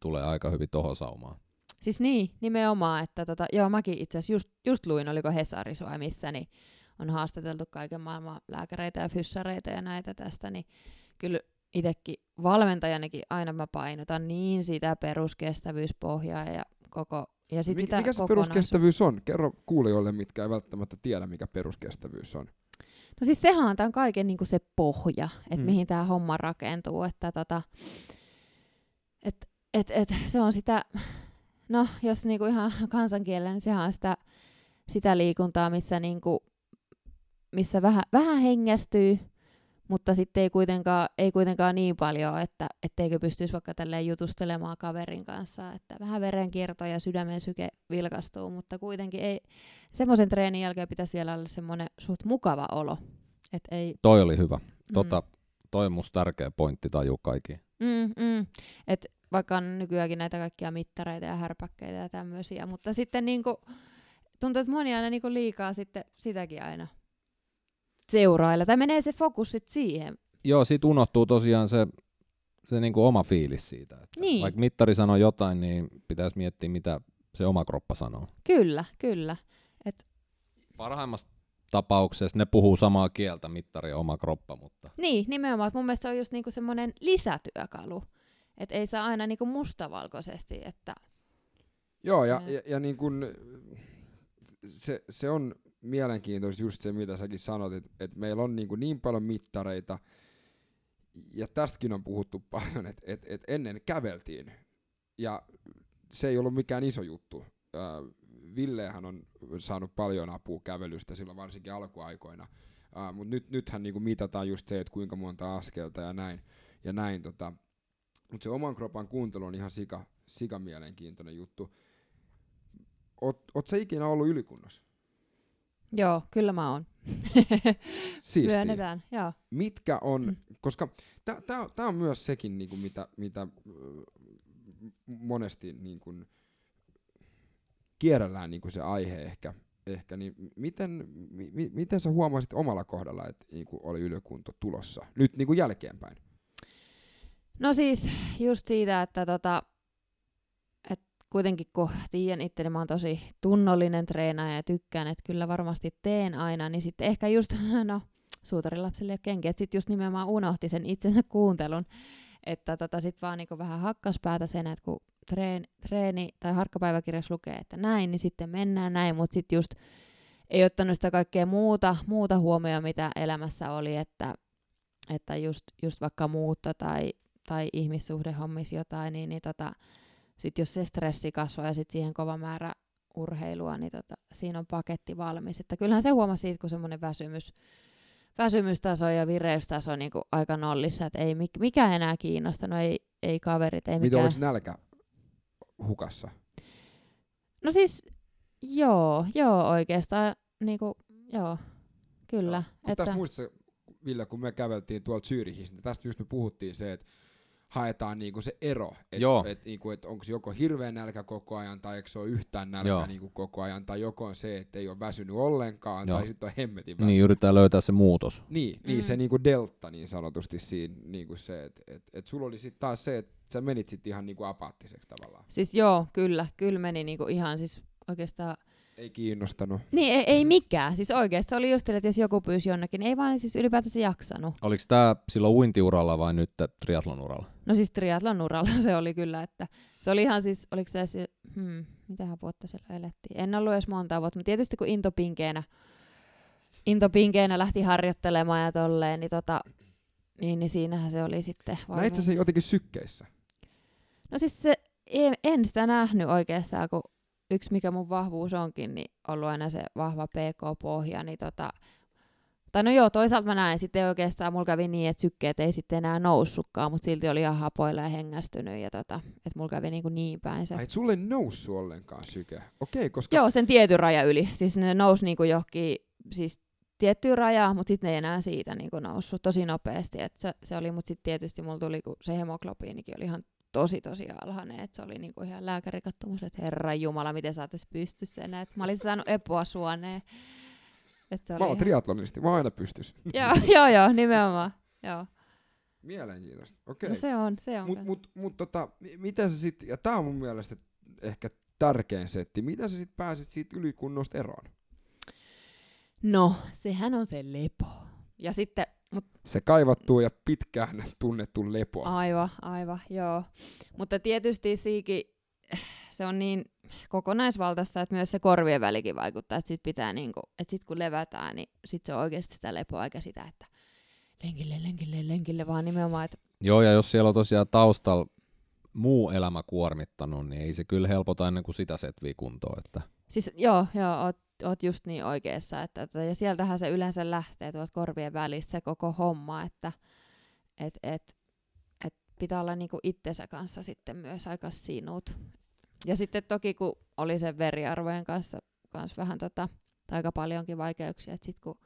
tulee aika hyvin tohon saumaan. Siis niin, nimenomaan, että tota, joo, mäkin itse asiassa just, just luin, oliko Hesaris vai missä, niin on haastateltu kaiken maailman lääkäreitä ja fyssareita ja näitä tästä, niin kyllä itsekin valmentajanakin aina mä painotan niin sitä peruskestävyyspohjaa ja koko, ja sit Mik, sitä mikä se peruskestävyys on? Kerro kuulijoille, mitkä ei välttämättä tiedä, mikä peruskestävyys on. No siis sehän on tämän kaiken niin se pohja, että mm. mihin tämä homma rakentuu. Että tota, et, et, et, se on sitä, no jos niinku ihan kansankielellä, niin sehän on sitä, sitä liikuntaa, missä, niinku, missä vähän, vähän hengästyy, mutta sitten ei kuitenkaan, ei kuitenkaan niin paljon, että etteikö pystyisi vaikka tälleen jutustelemaan kaverin kanssa, että vähän verenkierto ja sydämen syke vilkastuu, mutta kuitenkin ei, semmoisen treenin jälkeen pitäisi vielä olla semmoinen suht mukava olo. Et ei, Toi oli hyvä. Tota, toi on musta tärkeä pointti tajuu kaikki. mm, mm, et vaikka on nykyäänkin näitä kaikkia mittareita ja härpäkkeitä ja tämmöisiä, mutta sitten niinku, tuntuu, että moni aina niinku liikaa sitten sitäkin aina seurailla. Tai menee se fokus sit siihen. Joo, sit unohtuu tosiaan se, se niinku oma fiilis siitä. Että Niin. Vaikka mittari sanoo jotain, niin pitäisi miettiä, mitä se oma kroppa sanoo. Kyllä, kyllä. Parhaimmassa tapauksessa ne puhuu samaa kieltä, mittari ja oma kroppa, mutta Niin, nimenomaan. Mun mielestä se on just niinku semmoinen lisätyökalu. Että ei saa aina niinku mustavalkoisesti, että Joo, ja, Ää. ja, ja niin kun, se, se on mielenkiintoista just se, mitä säkin sanot, että et meillä on niin, niin paljon mittareita, ja tästäkin on puhuttu paljon, että et, et ennen käveltiin, ja se ei ollut mikään iso juttu. Villehän on saanut paljon apua kävelystä silloin varsinkin alkuaikoina, mutta nyt, nythän niinku mitataan just se, että kuinka monta askelta ja näin. Ja näin tota. Mutta se oman kropan kuuntelu on ihan sika, sika mielenkiintoinen juttu. Oot, oot sä ikinä ollut ylikunnossa? joo, kyllä mä oon. Myönnetään, joo. Mitkä on, koska tämä on myös sekin, niinku, mitä, mitä m- monesti niinku, kierrellään niinku se aihe ehkä, ehkä, niin miten, mi, mi- miten sä huomasit omalla kohdalla, että niinku oli ylikunto tulossa? Nyt niinku jälkeenpäin. No siis just siitä, että tota, et kuitenkin kun tiedän itteni, mä oon tosi tunnollinen treenaaja ja tykkään, että kyllä varmasti teen aina, niin sitten ehkä just, no suutarilapselle ja kenki, että sitten just nimenomaan unohti sen itsensä kuuntelun, että tota sit vaan niinku vähän hakkas päätä sen, että kun treen, treeni tai harkkapäiväkirjassa lukee, että näin, niin sitten mennään näin, mutta sitten just ei ottanut sitä kaikkea muuta, muuta huomioon, mitä elämässä oli, että, että just, just vaikka muutto tai, tai ihmissuhdehommissa jotain, niin, niin tota, sitten jos se stressi kasvaa ja sitten siihen kova määrä urheilua, niin tota, siinä on paketti valmis. Että kyllähän se huomasi siitä, kun semmoinen väsymys, väsymystaso ja vireystaso niin kuin aika nollissa, että ei mik- mikä enää kiinnostanut, ei, ei kaverit, ei Mitä mikään. olisi nälkä hukassa? No siis, joo, joo oikeastaan, niin kuin, joo, kyllä. Kun että, tästä muistassa, Ville, kun me käveltiin tuolla Zyrihissä, niin tästä just me puhuttiin se, että haetaan niinku se ero, että et, niinku, et onko joko hirveä nälkä koko ajan, tai eikö se ole yhtään nälkä Joo. niinku koko ajan, tai joko on se, että ei ole väsynyt ollenkaan, Joo. tai sitten on hemmetin väsynyt. Niin yritetään löytää se muutos. Niin, niin Mm. se niinku delta niin sanotusti siinä, niinku se, että et, et sulla oli sitten taas se, että sä menit sitten ihan niinku apaattiseksi tavallaan. Siis joo, kyllä, kyllä meni niinku ihan siis oikeastaan, Ei kiinnostanut. niin ei, ei mikään, siis oikeasti se oli just, että jos joku pyysi jonnekin, niin ei vaan siis ylipäätänsä jaksanut. Oliko tämä silloin uintiuralla vai nyt triathlon uralla? No siis triatlon uralla se oli kyllä, että se oli ihan siis, oliko se, se hmm, mitähän vuotta siellä elettiin. En ollut edes monta vuotta, mutta tietysti kun intopinkeenä, intopinkeenä lähti harjoittelemaan ja tolleen, niin, tota, niin, niin siinähän se oli sitten varmaan. Näit sä se jotenkin sykkeissä? No siis se, en, en sitä nähnyt oikeastaan, kun yksi mikä mun vahvuus onkin, niin ollut aina se vahva PK-pohja, niin tota, tai no joo, toisaalta mä näin sitten oikeastaan, mulla kävi niin, että sykkeet ei sitten enää noussutkaan, mutta silti oli ihan hapoilla ja hengästynyt, ja tota, että mulla kävi niin, kuin niin päin se. Ai, et sulle ei noussut ollenkaan syke. Okei, koska Joo, sen tietyn raja yli. Siis ne nousi niinku johonkin, siis tiettyyn rajaan, mutta sitten ne ei enää siitä niinku noussut tosi nopeasti. Et se, se oli, mutta sitten tietysti mulla tuli, kun se hemoglobiinikin oli ihan tosi tosi alhainen, että se oli niinku ihan lääkäri katsomassa, että herra jumala, miten sä pystyssä enää. Et mä olin saanut epoa suoneen. Et se oli mä oon ihan... triatlonisti, mä oon aina pystys. joo, joo, joo, nimenomaan. Joo. Mielenkiintoista, okei. No se on, se on. Mut, kyllä. mut, mut tota, mi- miten sä sit, ja tää on mun mielestä ehkä tärkein setti, miten sä sit pääsit siitä ylikunnosta eroon? No, sehän on se lepo. Ja sitten, mut Se kaivattu ja pitkään tunnettu lepo. Aivan, aivan, joo. Mutta tietysti siikin se on niin kokonaisvaltaista, että myös se korvien välikin vaikuttaa, että sit pitää niinku, että sit kun levätään, niin sit se on oikeasti sitä lepoa, eikä sitä, että lenkille, lenkille, lenkille, vaan nimenomaan, että Joo, ja jos siellä on tosiaan taustalla muu elämä kuormittanut, niin ei se kyllä helpota ennen kuin sitä setviä kuntoon. Että siis joo, joo, oot, oot just niin oikeassa, että, että, ja sieltähän se yleensä lähtee tuolta korvien välistä se koko homma, että et, et, et pitää olla niinku itsensä kanssa sitten myös aika sinut. Ja sitten toki kun oli sen veriarvojen kanssa kans vähän tota, tai aika paljonkin vaikeuksia, että sitten kun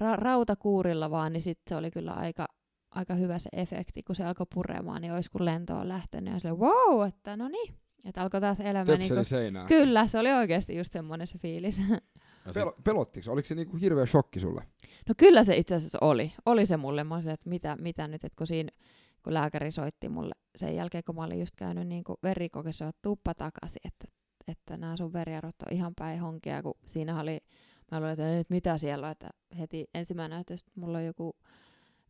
ra- rautakuurilla vaan, niin sitten se oli kyllä aika, aika hyvä se efekti, kun se alkoi puremaan, niin olisi kun lento on lähtenyt ja se wow, että no niin, että alkoi taas elämä Töpseli niinku, seinään. Kyllä, se oli oikeasti just semmoinen se fiilis. Pel- pelottiks? Oliko se niinku hirveä shokki sulle? No kyllä se itse asiassa oli. Oli se mulle. Mä olisin, että mitä, mitä nyt, että kun siinä kun lääkäri soitti mulle sen jälkeen, kun mä olin just käynyt niin verikokessa, että tuppa takaisin, että, että nämä sun veriarvot on ihan päin honkia, kun siinä oli, mä olin, että nyt mitä siellä on, että heti ensimmäinen näytös, että mulla on joku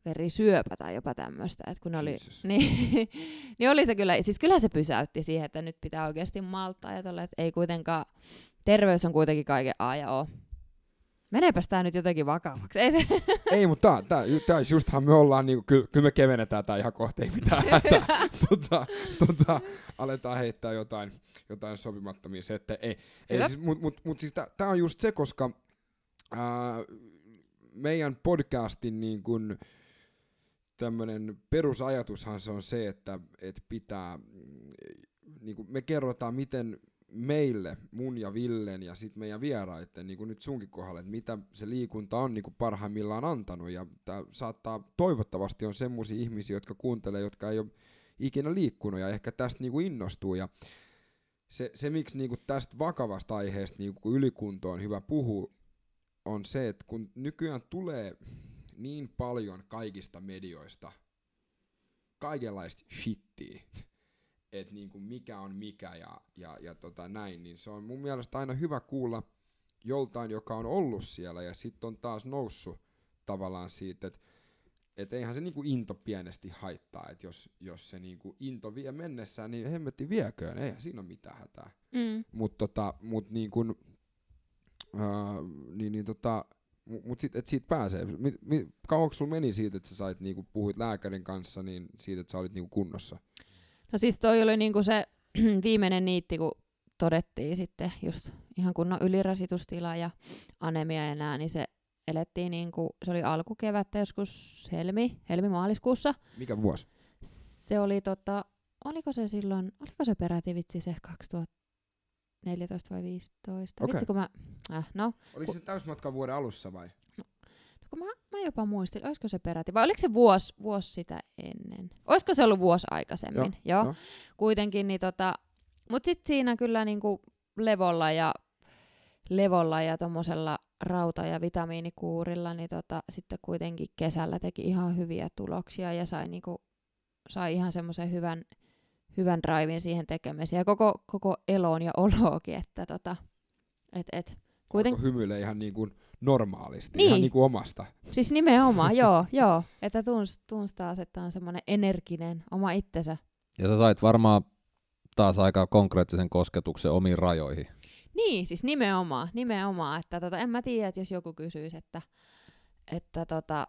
verisyöpä tai jopa tämmöistä, että kun oli, Jesus. niin, niin oli se kyllä, siis kyllä se pysäytti siihen, että nyt pitää oikeasti malttaa ja tolle, että ei kuitenkaan, terveys on kuitenkin kaiken A ja O. Meneepäs tää nyt jotenkin vakavaksi. Ei se, ei, mutta tää, tää, tää, justhan me ollaan, niinku, kyllä, kyllä me kevennetään tää ihan kohta, ei mitään hätää. tota, tota, aletaan heittää jotain, jotain sopimattomia settejä. Ei, ei siis, mut, mut, mut siis tää, tää on just se, koska ää, meidän podcastin niin kun, tämmönen perusajatushan se on se, että et pitää, niin kun me kerrotaan, miten meille, mun ja Villen ja sitten meidän vieraiden, niin kuin nyt sunkin kohdalla, että mitä se liikunta on niin kuin parhaimmillaan antanut. Ja tää saattaa, toivottavasti on semmoisia ihmisiä, jotka kuuntelee, jotka ei ole ikinä liikkunut ja ehkä tästä niin kuin innostuu. Ja se, se miksi niinku tästä vakavasta aiheesta niinku ylikunto on hyvä puhua, on se, että kun nykyään tulee niin paljon kaikista medioista kaikenlaista shittiä, että niinku mikä on mikä ja, ja, ja tota näin, niin se on mun mielestä aina hyvä kuulla joltain, joka on ollut siellä ja sitten on taas noussut tavallaan siitä, että et eihän se niinku into pienesti haittaa, että jos, jos se niinku into vie mennessään, niin hemmetti vieköön, eihän siinä ole mitään hätää. Mm. Mutta tota, mut niin kun, äh, niin, niin tota, mu- mut sit, et siitä pääsee. Mi, mi, kauanko sulla meni siitä, että sä sait niinku, puhuit lääkärin kanssa, niin siitä, että sä olit niinku kunnossa? No siis toi oli niinku se viimeinen niitti, kun todettiin sitten just ihan kunnon ylirasitustila ja anemia ja nää, niin se elettiin niinku, se oli alkukevättä joskus helmi, helmi-maaliskuussa. Mikä vuosi? Se oli tota, oliko se silloin, oliko se peräti vitsi se 2014 vai 15? Okei. Vitsi kun mä, äh, no, Oliko se täysmatkan vuoden alussa vai? No kun mä, mä jopa muistin, olisiko se peräti, vai oliko se vuosi, vuosi sitä ennen? Olisiko se ollut vuosi aikaisemmin? Joo. joo. Kuitenkin, niin tota, mut sit siinä kyllä niinku levolla ja levolla ja tommosella rauta- ja vitamiinikuurilla, niin tota, sitten kuitenkin kesällä teki ihan hyviä tuloksia ja sai, niinku, sai ihan semmoisen hyvän, hyvän drivin siihen tekemiseen ja koko, koko eloon ja oloakin, että tota, et, et, Kuiten... hymyilee ihan niin kuin normaalisti, Niin. ihan niin kuin omasta. Siis nimenomaan, joo, joo. Että tuns, tuns taas, että on semmoinen energinen oma itsensä. Ja sä sait varmaan taas aika konkreettisen kosketuksen omiin rajoihin. Niin, siis nimenomaan, nimenomaan. Että tota, en mä tiedä, että jos joku kysyisi, että, että, tota,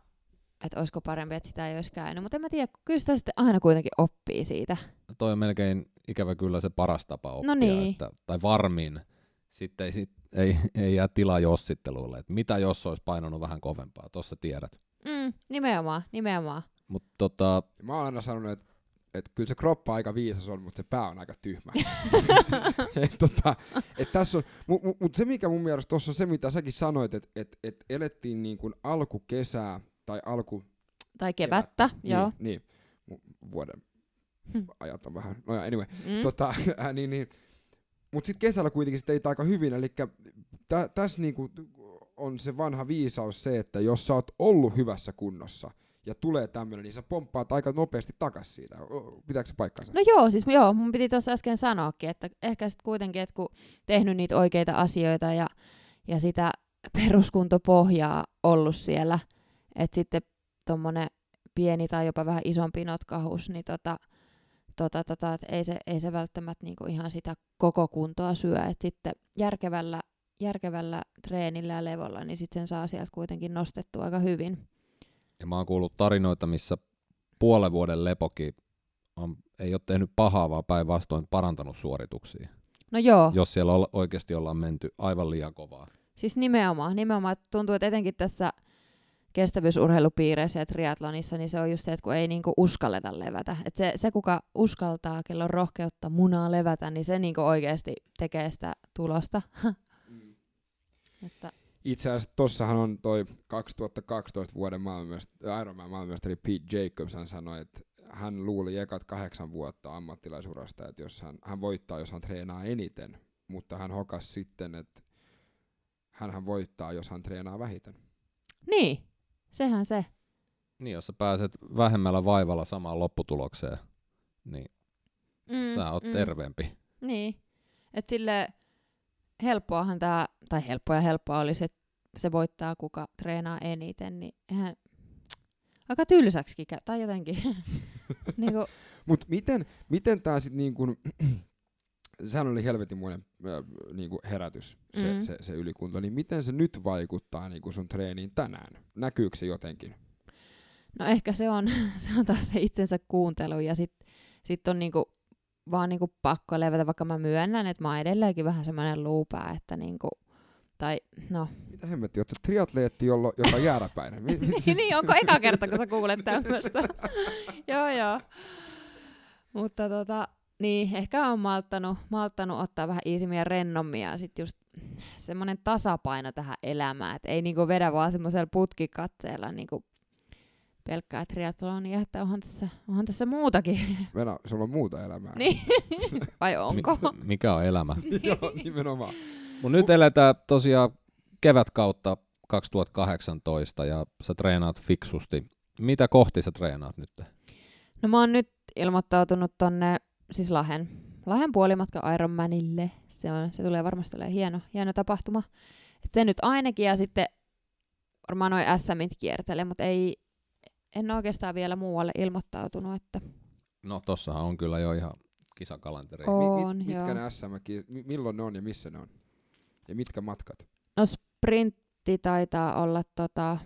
että olisiko parempi, että sitä ei olisi käynyt. Mutta en mä tiedä, kyllä sitä sitten aina kuitenkin oppii siitä. Toi on melkein ikävä kyllä se paras tapa oppia, niin. että, tai varmin. Sitten ei, sit, ei, ei jää tilaa jossitteluille. että mitä jos olisi painanut vähän kovempaa, tossa tiedät. Mm, nimenomaan, nimenomaan. Mutta tota, Mä oon aina sanonut, että et kyllä se kroppa aika viisas on, mutta se pää on aika tyhmä. et, tota, et tässä on, mutta mut, mut se mikä mun mielestä tuossa on se, mitä säkin sanoit, että et, et elettiin niin kuin alkukesää tai alku... Tai kevättä, joo. Niin, niin mu- vuoden Hmm. ajat on vähän, no anyway. Mm. Tota, äh, niin, niin. Mut sitten kesällä kuitenkin teit aika hyvin, eli tä, tässä niinku on se vanha viisaus se, että jos sä oot ollut hyvässä kunnossa ja tulee tämmönen, niin sä pomppaat aika nopeasti takas siitä. Pitääkö se paikkansa? No joo, siis joo, mun piti tuossa äsken sanoakin, että ehkä sitten kuitenkin, että kun tehnyt niitä oikeita asioita ja, ja sitä peruskuntopohjaa ollut siellä, että sitten tommonen pieni tai jopa vähän isompi notkahus, niin tota, tota, tota, et ei, se, ei se välttämättä niinku ihan sitä koko kuntoa syö, että sitten järkevällä, järkevällä treenillä ja levolla, niin sitten sen saa sieltä kuitenkin nostettua aika hyvin. ja mä oon kuullut tarinoita, missä puolen vuoden lepokin on, ei ole tehnyt pahaa, vaan päinvastoin parantanut suorituksia. No joo, Jos siellä olla, oikeasti ollaan menty aivan liian kovaa. Siis nimenomaan, nimenomaan tuntuu, että etenkin tässä kestävyysurheilupiireissä ja triatlonissa, niin se on just se, että kun ei niinku uskalleta levätä. Et se, se, kuka uskaltaa, kello on rohkeutta munaa levätä, niin se niinku oikeasti tekee sitä tulosta. Mm. että, Itse asiassa tossahan on toi 2012 vuoden maailmanmestari, Ironman maailmanmestari Pete Jacobs, hän sanoi, että hän luuli ekat kahdeksan vuotta ammattilaisurasta, että jos hän, hän voittaa, jos hän treenaa eniten, mutta hän hokas sitten, että hän voittaa, jos hän treenaa vähiten. niin, sehän se. Niin, jos sä pääset vähemmällä vaivalla samaan lopputulokseen, niin Mm, sä oot mm. terveempi. Niin, että sille helppoahan tämä, tai helppoa ja helppoa olisi, että se voittaa kuka treenaa eniten, niin eihän aika tylsäksikin tai jotenkin. niinku, Mutta miten, miten tämä sitten niin kuin, sehän oli helvetinmoinen äh, niin kuin herätys, se, Mm. se, se ylikunto, niin miten se nyt vaikuttaa niin kuin sun treeniin tänään? Näkyykö se jotenkin? No ehkä se on, se on taas se itsensä kuuntelu ja sitten sit on niinku, vaan niinku pakko levätä, vaikka mä myönnän, että mä oon edelleenkin vähän semmoinen luupää, että niinku, tai no. Mitä hemmetti, oot sä triatleetti, jollo, joka on jääräpäinen? Mi, mi, niin, niin, onko eka kerta, kun sä kuulet tämmöistä? joo, joo. Mutta tota, niin, ehkä on malttanut, malttanut ottaa vähän iisimmin ja rennommin ja sit just semmoinen tasapaino tähän elämään, että ei niinku vedä vaan semmoisella putkikatseella niinku pelkkää triathlonia, että onhan tässä, onhan tässä muutakin. Venä, sulla on muuta elämää. niin. Vai onko? Mi- mikä on elämä? Joo, nimenomaan. Mut nyt eletään tosiaan kevätkautta 2018 ja sä treenaat fiksusti. Mitä kohti sä treenaat nyt? No mä oon nyt ilmoittautunut tonne siis Lahen, Lahen puolimatka Ironmanille. Se, on, se tulee varmasti olemaan hieno, hieno tapahtuma. Et se nyt ainakin ja sitten varmaan noin SMit kiertelee, mutta ei, en oikeastaan vielä muualle ilmoittautunut, että No tossahan on kyllä jo ihan kisakalenteri. Oo. Mi- On, mit, mitkä joo. ne SM, mi- milloin ne on ja missä ne on? Ja mitkä matkat? no sprintti taitaa olla tota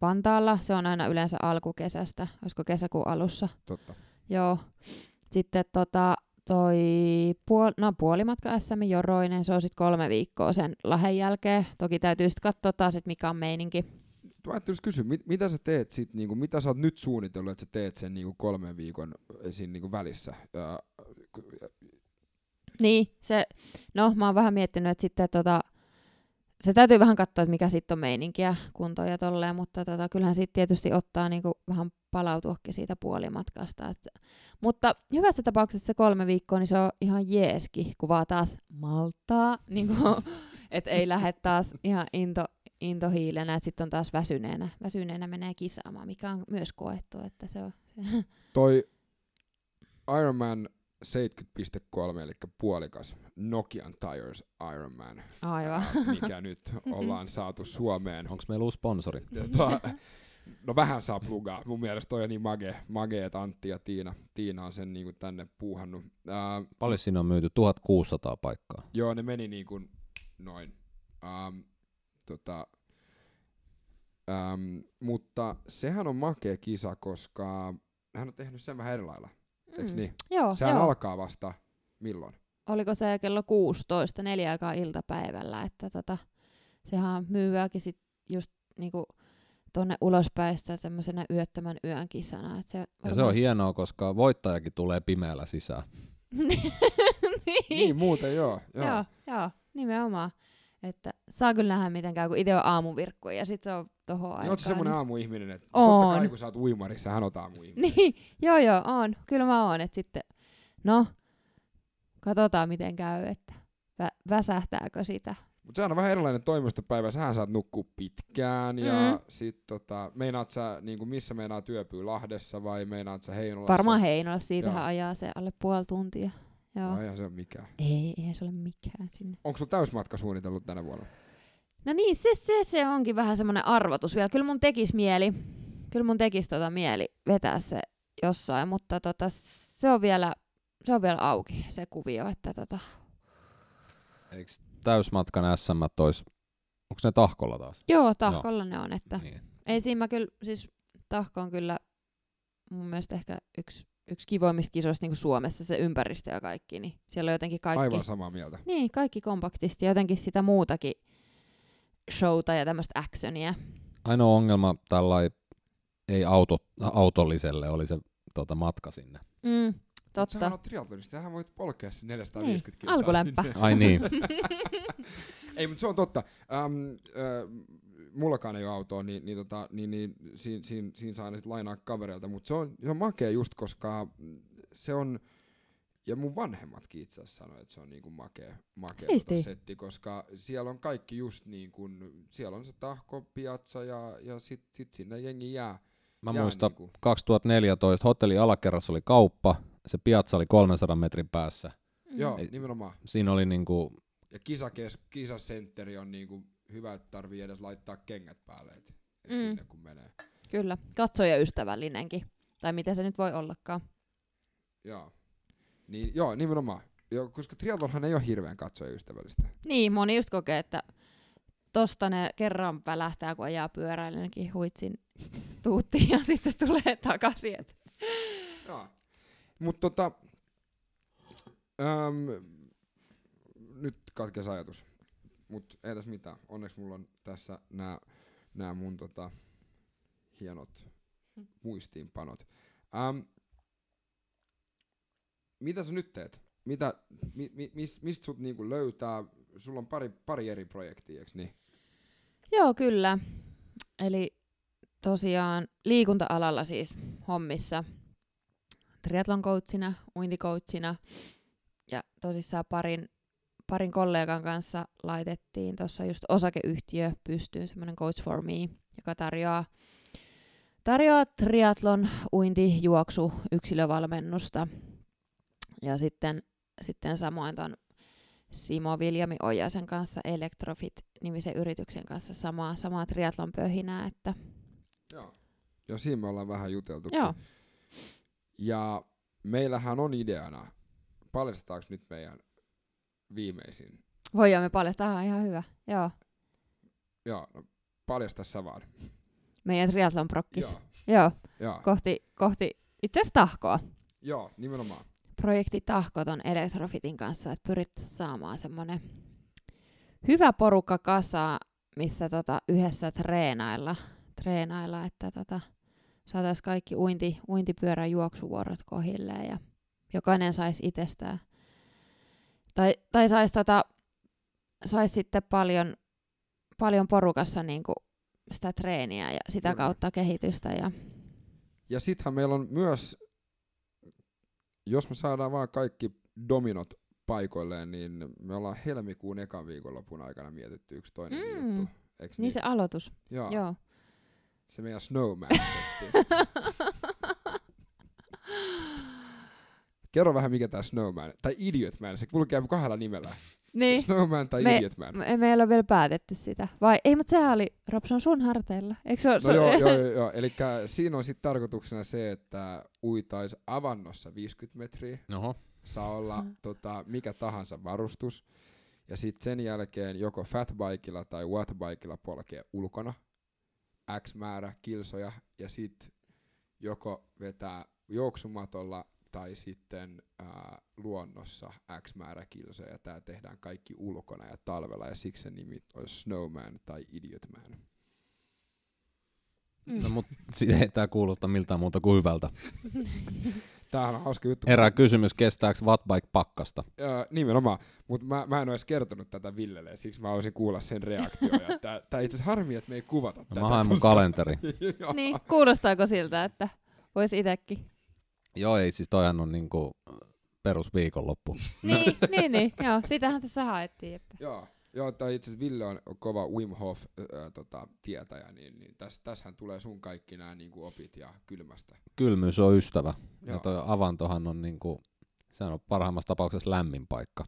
Vantaalla. Se on aina yleensä alkukesästä, olisiko kesäkuun alussa. Totta. Joo. Sitten tota, toi puol- no, puolimatka SM Joroinen, se on sitten kolme viikkoa sen lahen jälkeen. Toki täytyy sitten katsoa taas, että mikä on meininki. Mä ajattelin kysyä, mit, mitä sä teet sit, niinku, mitä sä oot nyt suunnitellut, että sä teet sen niinku kolmen viikon eh, siinä niinku välissä? Ja, Niin, se, no mä oon vähän miettinyt, että sitten tota, se täytyy vähän katsoa, että mikä sitten on meininkiä, kuntoja ja tolleen, mutta tota, kyllähän sitten tietysti ottaa niinku vähän palautuakin siitä puolimatkasta. Et, mutta hyvässä tapauksessa se kolme viikkoa, niin se on ihan jeeski, kun vaan taas maltaa, niinku, että ei lähde taas ihan into, intohiilenä, että sitten on taas väsyneenä, väsyneenä menee kisaamaan, mikä on myös koettu, että se on... toi Ironman 70.3, eli puolikas Nokian Tires Ironman, Aivan. ää, mikä nyt ollaan saatu Suomeen. Onko meillä uusi sponsori? Ja to, no vähän saa plugaa. Mun mielestä toi on niin mage, mage että Antti ja Tiina, Tiina on sen niinku tänne puuhannut. Ää, Paljon siinä on myyty? 1600 paikkaa. joo, ne meni niin kuin noin. Ähm, tota, ähm, mutta sehän on makea kisa, koska hän on tehnyt sen vähän eri lailla. Mm. niin? Joo, Sehän joo. alkaa vasta milloin? oliko se kello 16, neljä aikaa iltapäivällä, että tota, sehän myyääkin sit just niinku tonne ulospäin sitä semmoisena yöttömän yön kisana. Et se Ja se on hienoa, koska voittajakin tulee pimeällä sisään. niin. Niin, muuten joo. joo. joo, joo, nimenomaan. Että saa kyllä nähdä miten käy, kun itse on aamuvirkku ja sit se on tohon Niin aikaan. oot sä semmonen aamuihminen, että On. totta kai kun sä oot uimari, sähän oot aamuihminen. Niin, joo joo, on. Kyllä mä oon, että sitten, no, katsotaan miten käy, että vä- väsähtääkö sitä. Mutta sehän on vähän erilainen toimistopäivä. Sähän saat nukkua pitkään ja Mm. sit tota, meinaat sä, niinku missä meinaat yöpyä Lahdessa vai meinaat sä Heinolassa? Varmaan Heinolla, siitähän Joo. ajaa se alle puoli tuntia. Joo. No eihän se ole mikään. Ei, ei se ole mikään sinne. Onko sulla täysmatka suunnitellut tänä vuonna? No niin, se, se, se onkin vähän semmoinen arvotus vielä. Kyllä mun tekis mieli, kyllä mun tekis tota mieli vetää se jossain, mutta tota, se on vielä, se on vielä auki se kuvio, että tota, Eikö täysmatkan SM tois, onko ne tahkolla taas? joo, tahkolla ne on, että Niin. ei siinä mä kyllä, siis tahko on kyllä mun mielestä ehkä yksi, yksi kivoimmista kisoista niin Suomessa, se ympäristö ja kaikki, niin siellä on jotenkin kaikki, Aivan samaa mieltä. niin, kaikki kompaktisti ja jotenkin sitä muutakin showta ja tämmöistä actionia. Ainoa ongelma tällä ei auto, autolliselle oli se tota, matka sinne. Mm, Sähän totta. on triathlonista, sähän voit polkea sen 450 Niin, kilsaa alkulämpä. sinne. Ai niin. ei, mutta se on totta. Ähm, äh, mullakaan ei ole autoa, niin, niin, tota, niin, niin siinä, siinä, siinä saa aina sit lainaa kavereilta, mutta se on, se on makea just, koska se on, ja mun vanhemmatkin itse asiassa sanoi, että se on niinku makea, makea tota setti, koska siellä on kaikki just niin kuin, siellä on se tahko, piazza ja, ja sit, sit sinne jengi jää. Mä jää muistan niinku. 2014 hotelli alakerrassa oli kauppa, se piazza oli 300 metrin päässä. Mm. Joo, Ei- nimenomaan. Siinä oli niinku, Ja kisakes, kisasentteri on niinku hyvä, että tarvii edes laittaa kengät päälle, et, et Mm. sinne kun menee. Kyllä, katsojaystävällinenkin. Tai mitä se nyt voi ollakaan. Joo. Niin, joo, nimenomaan. Joo, koska triathlonhan ei ole hirveän katsojaystävällistä. Niin, moni just kokee, että tosta ne kerran välähtää, kun ajaa pyöräilynkin huitsin tuuttiin ja sitten tulee takaisin. Et. Joo. Mut tota, äm, nyt katkes ajatus. Mut ei tässä mitään. Onneksi mulla on tässä nämä nää mun tota, hienot muistiinpanot. Äm, mitä sä nyt teet? Mitä, mi, mi, mis, mistä sut niinku löytää? Sulla on pari, pari eri projektia, eiks niin? Joo, kyllä. Eli tosiaan liikunta-alalla siis hommissa triathlon coachina, uinticoachina ja tosissaan parin, parin kollegan kanssa laitettiin tuossa just osakeyhtiö pystyyn, semmoinen Coach for Me, joka tarjoaa, tarjoaa triathlon, uinti, juoksu, yksilövalmennusta ja sitten, sitten samoin ton Simo Viljami Ojasen kanssa Electrofit-nimisen yrityksen kanssa samaa, samaa triathlon pöhinää, että Joo. Ja siinä me ollaan vähän juteltu. joo, Ja meillähän on ideana, paljastetaanko nyt meidän viimeisin? voidaan me paljastaa, ihan hyvä, joo, Joo, no, paljasta sä vaan. meidän triathlon prokkis, Joo, joo, joo, kohti, kohti itse asiassa tahkoa. joo, nimenomaan. projekti Tahko ton Electrofitin kanssa, että pyrittäisiin saamaan semmoinen hyvä porukka kasa, missä tota yhdessä treenailla, treenailla että tota, saataisiin kaikki uinti, uintipyörän juoksuvuorot kohilleen ja jokainen saisi itsestään. Tai, tai saisi tota, sais sitten paljon, paljon porukassa niinku sitä treeniä ja sitä Kyllä. kautta kehitystä. Ja, Ja sittenhän meillä on myös, jos me saadaan vaan kaikki dominot paikoilleen, niin me ollaan helmikuun ekan viikonlopun aikana mietitty yksi toinen Mm. juttu. Eiks niin se aloitus, Joo, joo. Se meidän snowman-setti. Kerro vähän mikä tää Snowman, tai Idiot Man, se kulkee kahdella nimellä. niin. Snowman tai Me- Idiot Man. Me, me ei ole vielä päätetty sitä. Vai ei, mutta sehän oli, Robson, sun harteilla. Eikö se, ole- No se joo, joo, joo, joo. eli siinä on sitten tarkoituksena se, että uitais avannossa 50 metriä, Oho. saa olla Mm. tota, mikä tahansa varustus, ja sitten sen jälkeen joko fatbikella tai wattbikella polkee ulkona X määrä kilsoja, ja sitten joko vetää juoksumatolla tai sitten ää, luonnossa X määrä kilsoja, ja tämä tehdään kaikki ulkona ja talvella, ja siksi sen nimi olisi Snowman tai Idiot Man. Mm. No, mut siitä ei tää kuulosta miltään muuta kuin hyvältä. Tämähän on hauska juttu. Herää kysymys, kestääkö wattbike pakkasta? Öö, nimenomaan, mutta mä, mä en olisi kertonut tätä Villelle, ja siksi mä haluaisin kuulla sen reaktion. ja tää, tää itse asiassa harmi, että me ei kuvata No, tätä. mä haen mun koska- kalenteri. Niin, kuulostaako siltä, että voisi itsekin? Joo, ei siis toihan on niinku perusviikonloppu. niin, niin, niin, joo, sitähän tässä haettiin. Että. Joo, joo tai itse asiassa Ville on kova Wim Hof äh, tota, tietäjä, niin, niin tässä tässähän tulee sun kaikki nämä niinku opit ja kylmästä. Kylmyys on ystävä. Ja Joo. toi avantohan on niinku, se on parhaimmassa tapauksessa lämmin paikka.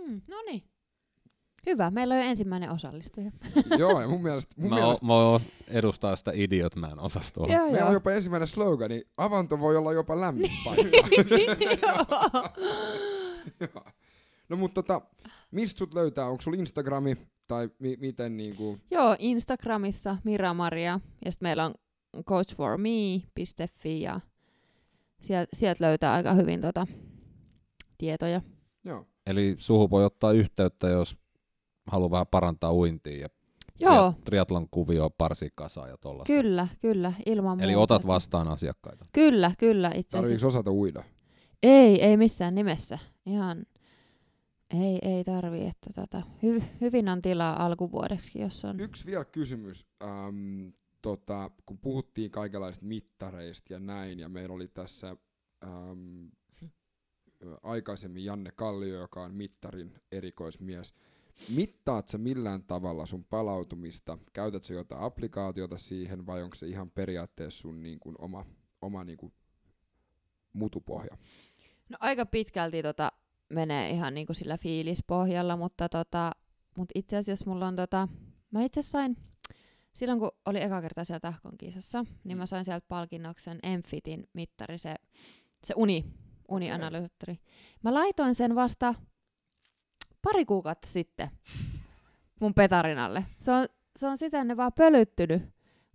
Hmm, no niin. Hyvä, meillä on jo ensimmäinen osallistuja. joo, ja mun mielestä, mun Mä, mielestä o, mä edustaa sitä Idiot Man osastoa. joo, meillä joo. on jopa ensimmäinen slogani, avanto voi olla jopa lämmin paikka. joo. Joo. No mutta tota, mistä sut löytää? Onko sulla Instagrami tai mi- miten niinku... Joo, Instagramissa Mira Maria ja sitten meillä on coachforme.fi ja sieltä sielt löytää aika hyvin tota tietoja. Joo. Eli suhu voi ottaa yhteyttä, jos haluaa vähän parantaa uintia ja Joo, tria- triatlon kuvio parsikasa ja tollaista. kyllä, kyllä, ilman Eli muuta. otat vastaan asiakkaita. Kyllä, kyllä, itse asiassa. osata uida? Ei, ei missään nimessä. Ihan, ei, ei tarvii, että tota, hy, hyvin on tilaa alkuvuodeksi, jos on. Yksi vielä kysymys. Ähm, tota, kun puhuttiin kaikenlaisista mittareista ja näin, ja meillä oli tässä ö, aikaisemmin Janne Kallio, joka on mittarin erikoismies. Mittaat sä millään tavalla sun palautumista? Käytät sä jotain applikaatiota siihen vai onko se ihan periaatteessa sun niin kuin oma, oma niin kuin mutupohja? No aika pitkälti tota, menee ihan niinku sillä fiilispohjalla, mutta tota, mut itse asiassa mulla on tota, mä itse sain, silloin kun oli eka kerta siellä Tahkon kisassa, niin mä sain sieltä palkinnoksen Emfitin mittari, se, se uni, unianalysaattori. Mä laitoin sen vasta pari kuukautta sitten mun petarinalle. Se on, se on sitä ne vaan pölyttynyt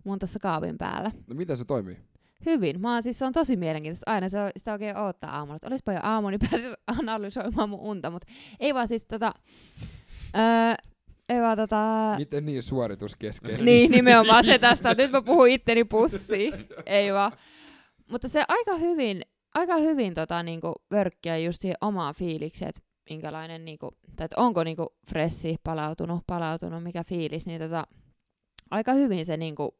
mun tuossa kaapin päällä No miten se toimii? Hyvin. Mä oon, siis se on tosi mielenkiintoista. Aina se on, sitä oikein odottaa aamulla. Että olispa jo aamu, niin pääsis analysoimaan mun unta. Mutta ei vaan siis tota... Öö, ei vaan tota... Miten niin suorituskeskeinen? Niin, nimenomaan se tästä. Nyt mä puhun itteni pussiin. Ei vaan. Mutta se aika hyvin, aika hyvin tota, niinku, vörkkiä just siihen omaan fiilikseen, että minkälainen, niinku, tai että onko niinku, fressi palautunut, palautunut, mikä fiilis, niin tota, aika hyvin se niinku,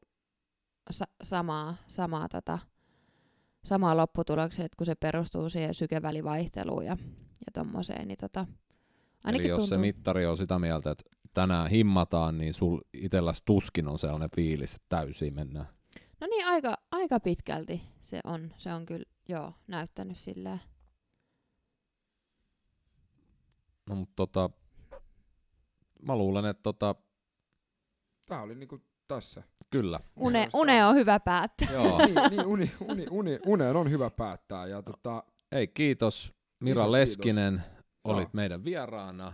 sa- samaa, samaa, tota, samaa lopputuloksia, että kun se perustuu siihen sykevälivaihteluun ja, ja tommoseen, niin tota, ainakin Eli jos tuntuu, se mittari on sitä mieltä, että tänään himmataan, niin sul itelläs tuskin on sellainen fiilis, että täysiin mennään. No niin, aika, aika pitkälti se on, se on kyllä, joo, näyttänyt silleen. No mutta tota, mä luulen, että tota, Tää oli niinku tässä. kyllä. Une, Mielestäni- une on hyvä päättää. Joo. niin, niin uni, uni, uni, uneen on hyvä päättää. Ja tota, Ei, kiitos Mira Iso Leskinen, Joo. olit meidän vieraana.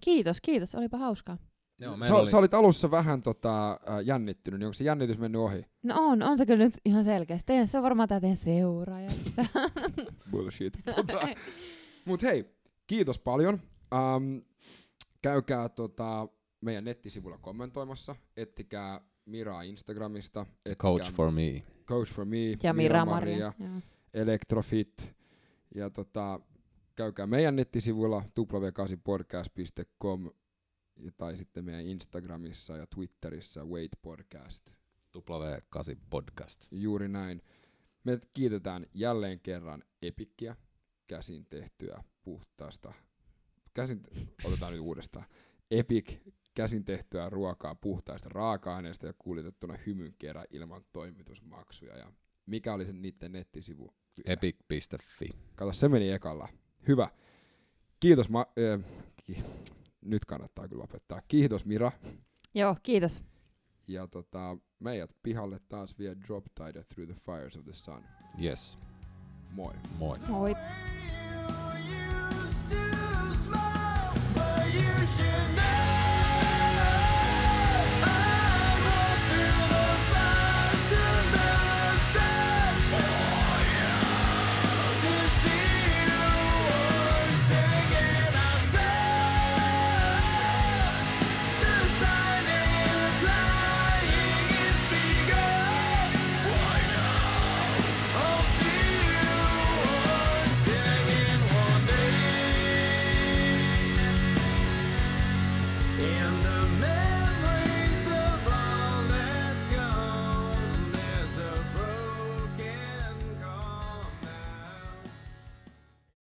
Kiitos, kiitos, olipa hauskaa. Joo, sä, oli, sä olit alussa vähän tota, äh, jännittynyt, niin onko se jännitys mennyt ohi? No on, on se kyllä nyt ihan selkeästi. Teidän, se on varmaan tää teidän seuraaja. Bullshit. Tota, mut hei, kiitos paljon. Um, käykää tota, meidän nettisivulla kommentoimassa. Ettikää Miraa Instagramista. Ettikää Coach for me. Coach for me. ja Mira Maria. Maria. Electrofit. Ja tota, käykää meidän nettisivuilla w8podcast.com ja- tai sitten meidän Instagramissa ja Twitterissä Wait Podcast. W8 podcast. Juuri näin. Me kiitetään jälleen kerran Epikkiä, käsin tehtyä puhtaasta, käsin, otetaan nyt uudestaan, Epic, käsin tehtyä ruokaa puhtaista raaka-aineista ja kuljetettuna hymyn kerran ilman toimitusmaksuja. Ja mikä oli se niiden nettisivu? Epic.fi. Kato, se meni ekalla. Hyvä. Kiitos, ma- äh, ki- nyt kannattaa kyllä lopettaa. Kiitos Mira. Joo, kiitos. Ja tota, meidät pihalle taas vie Drop Tide Through the Fires of the Sun. Yes. Moi. Moi. Moi.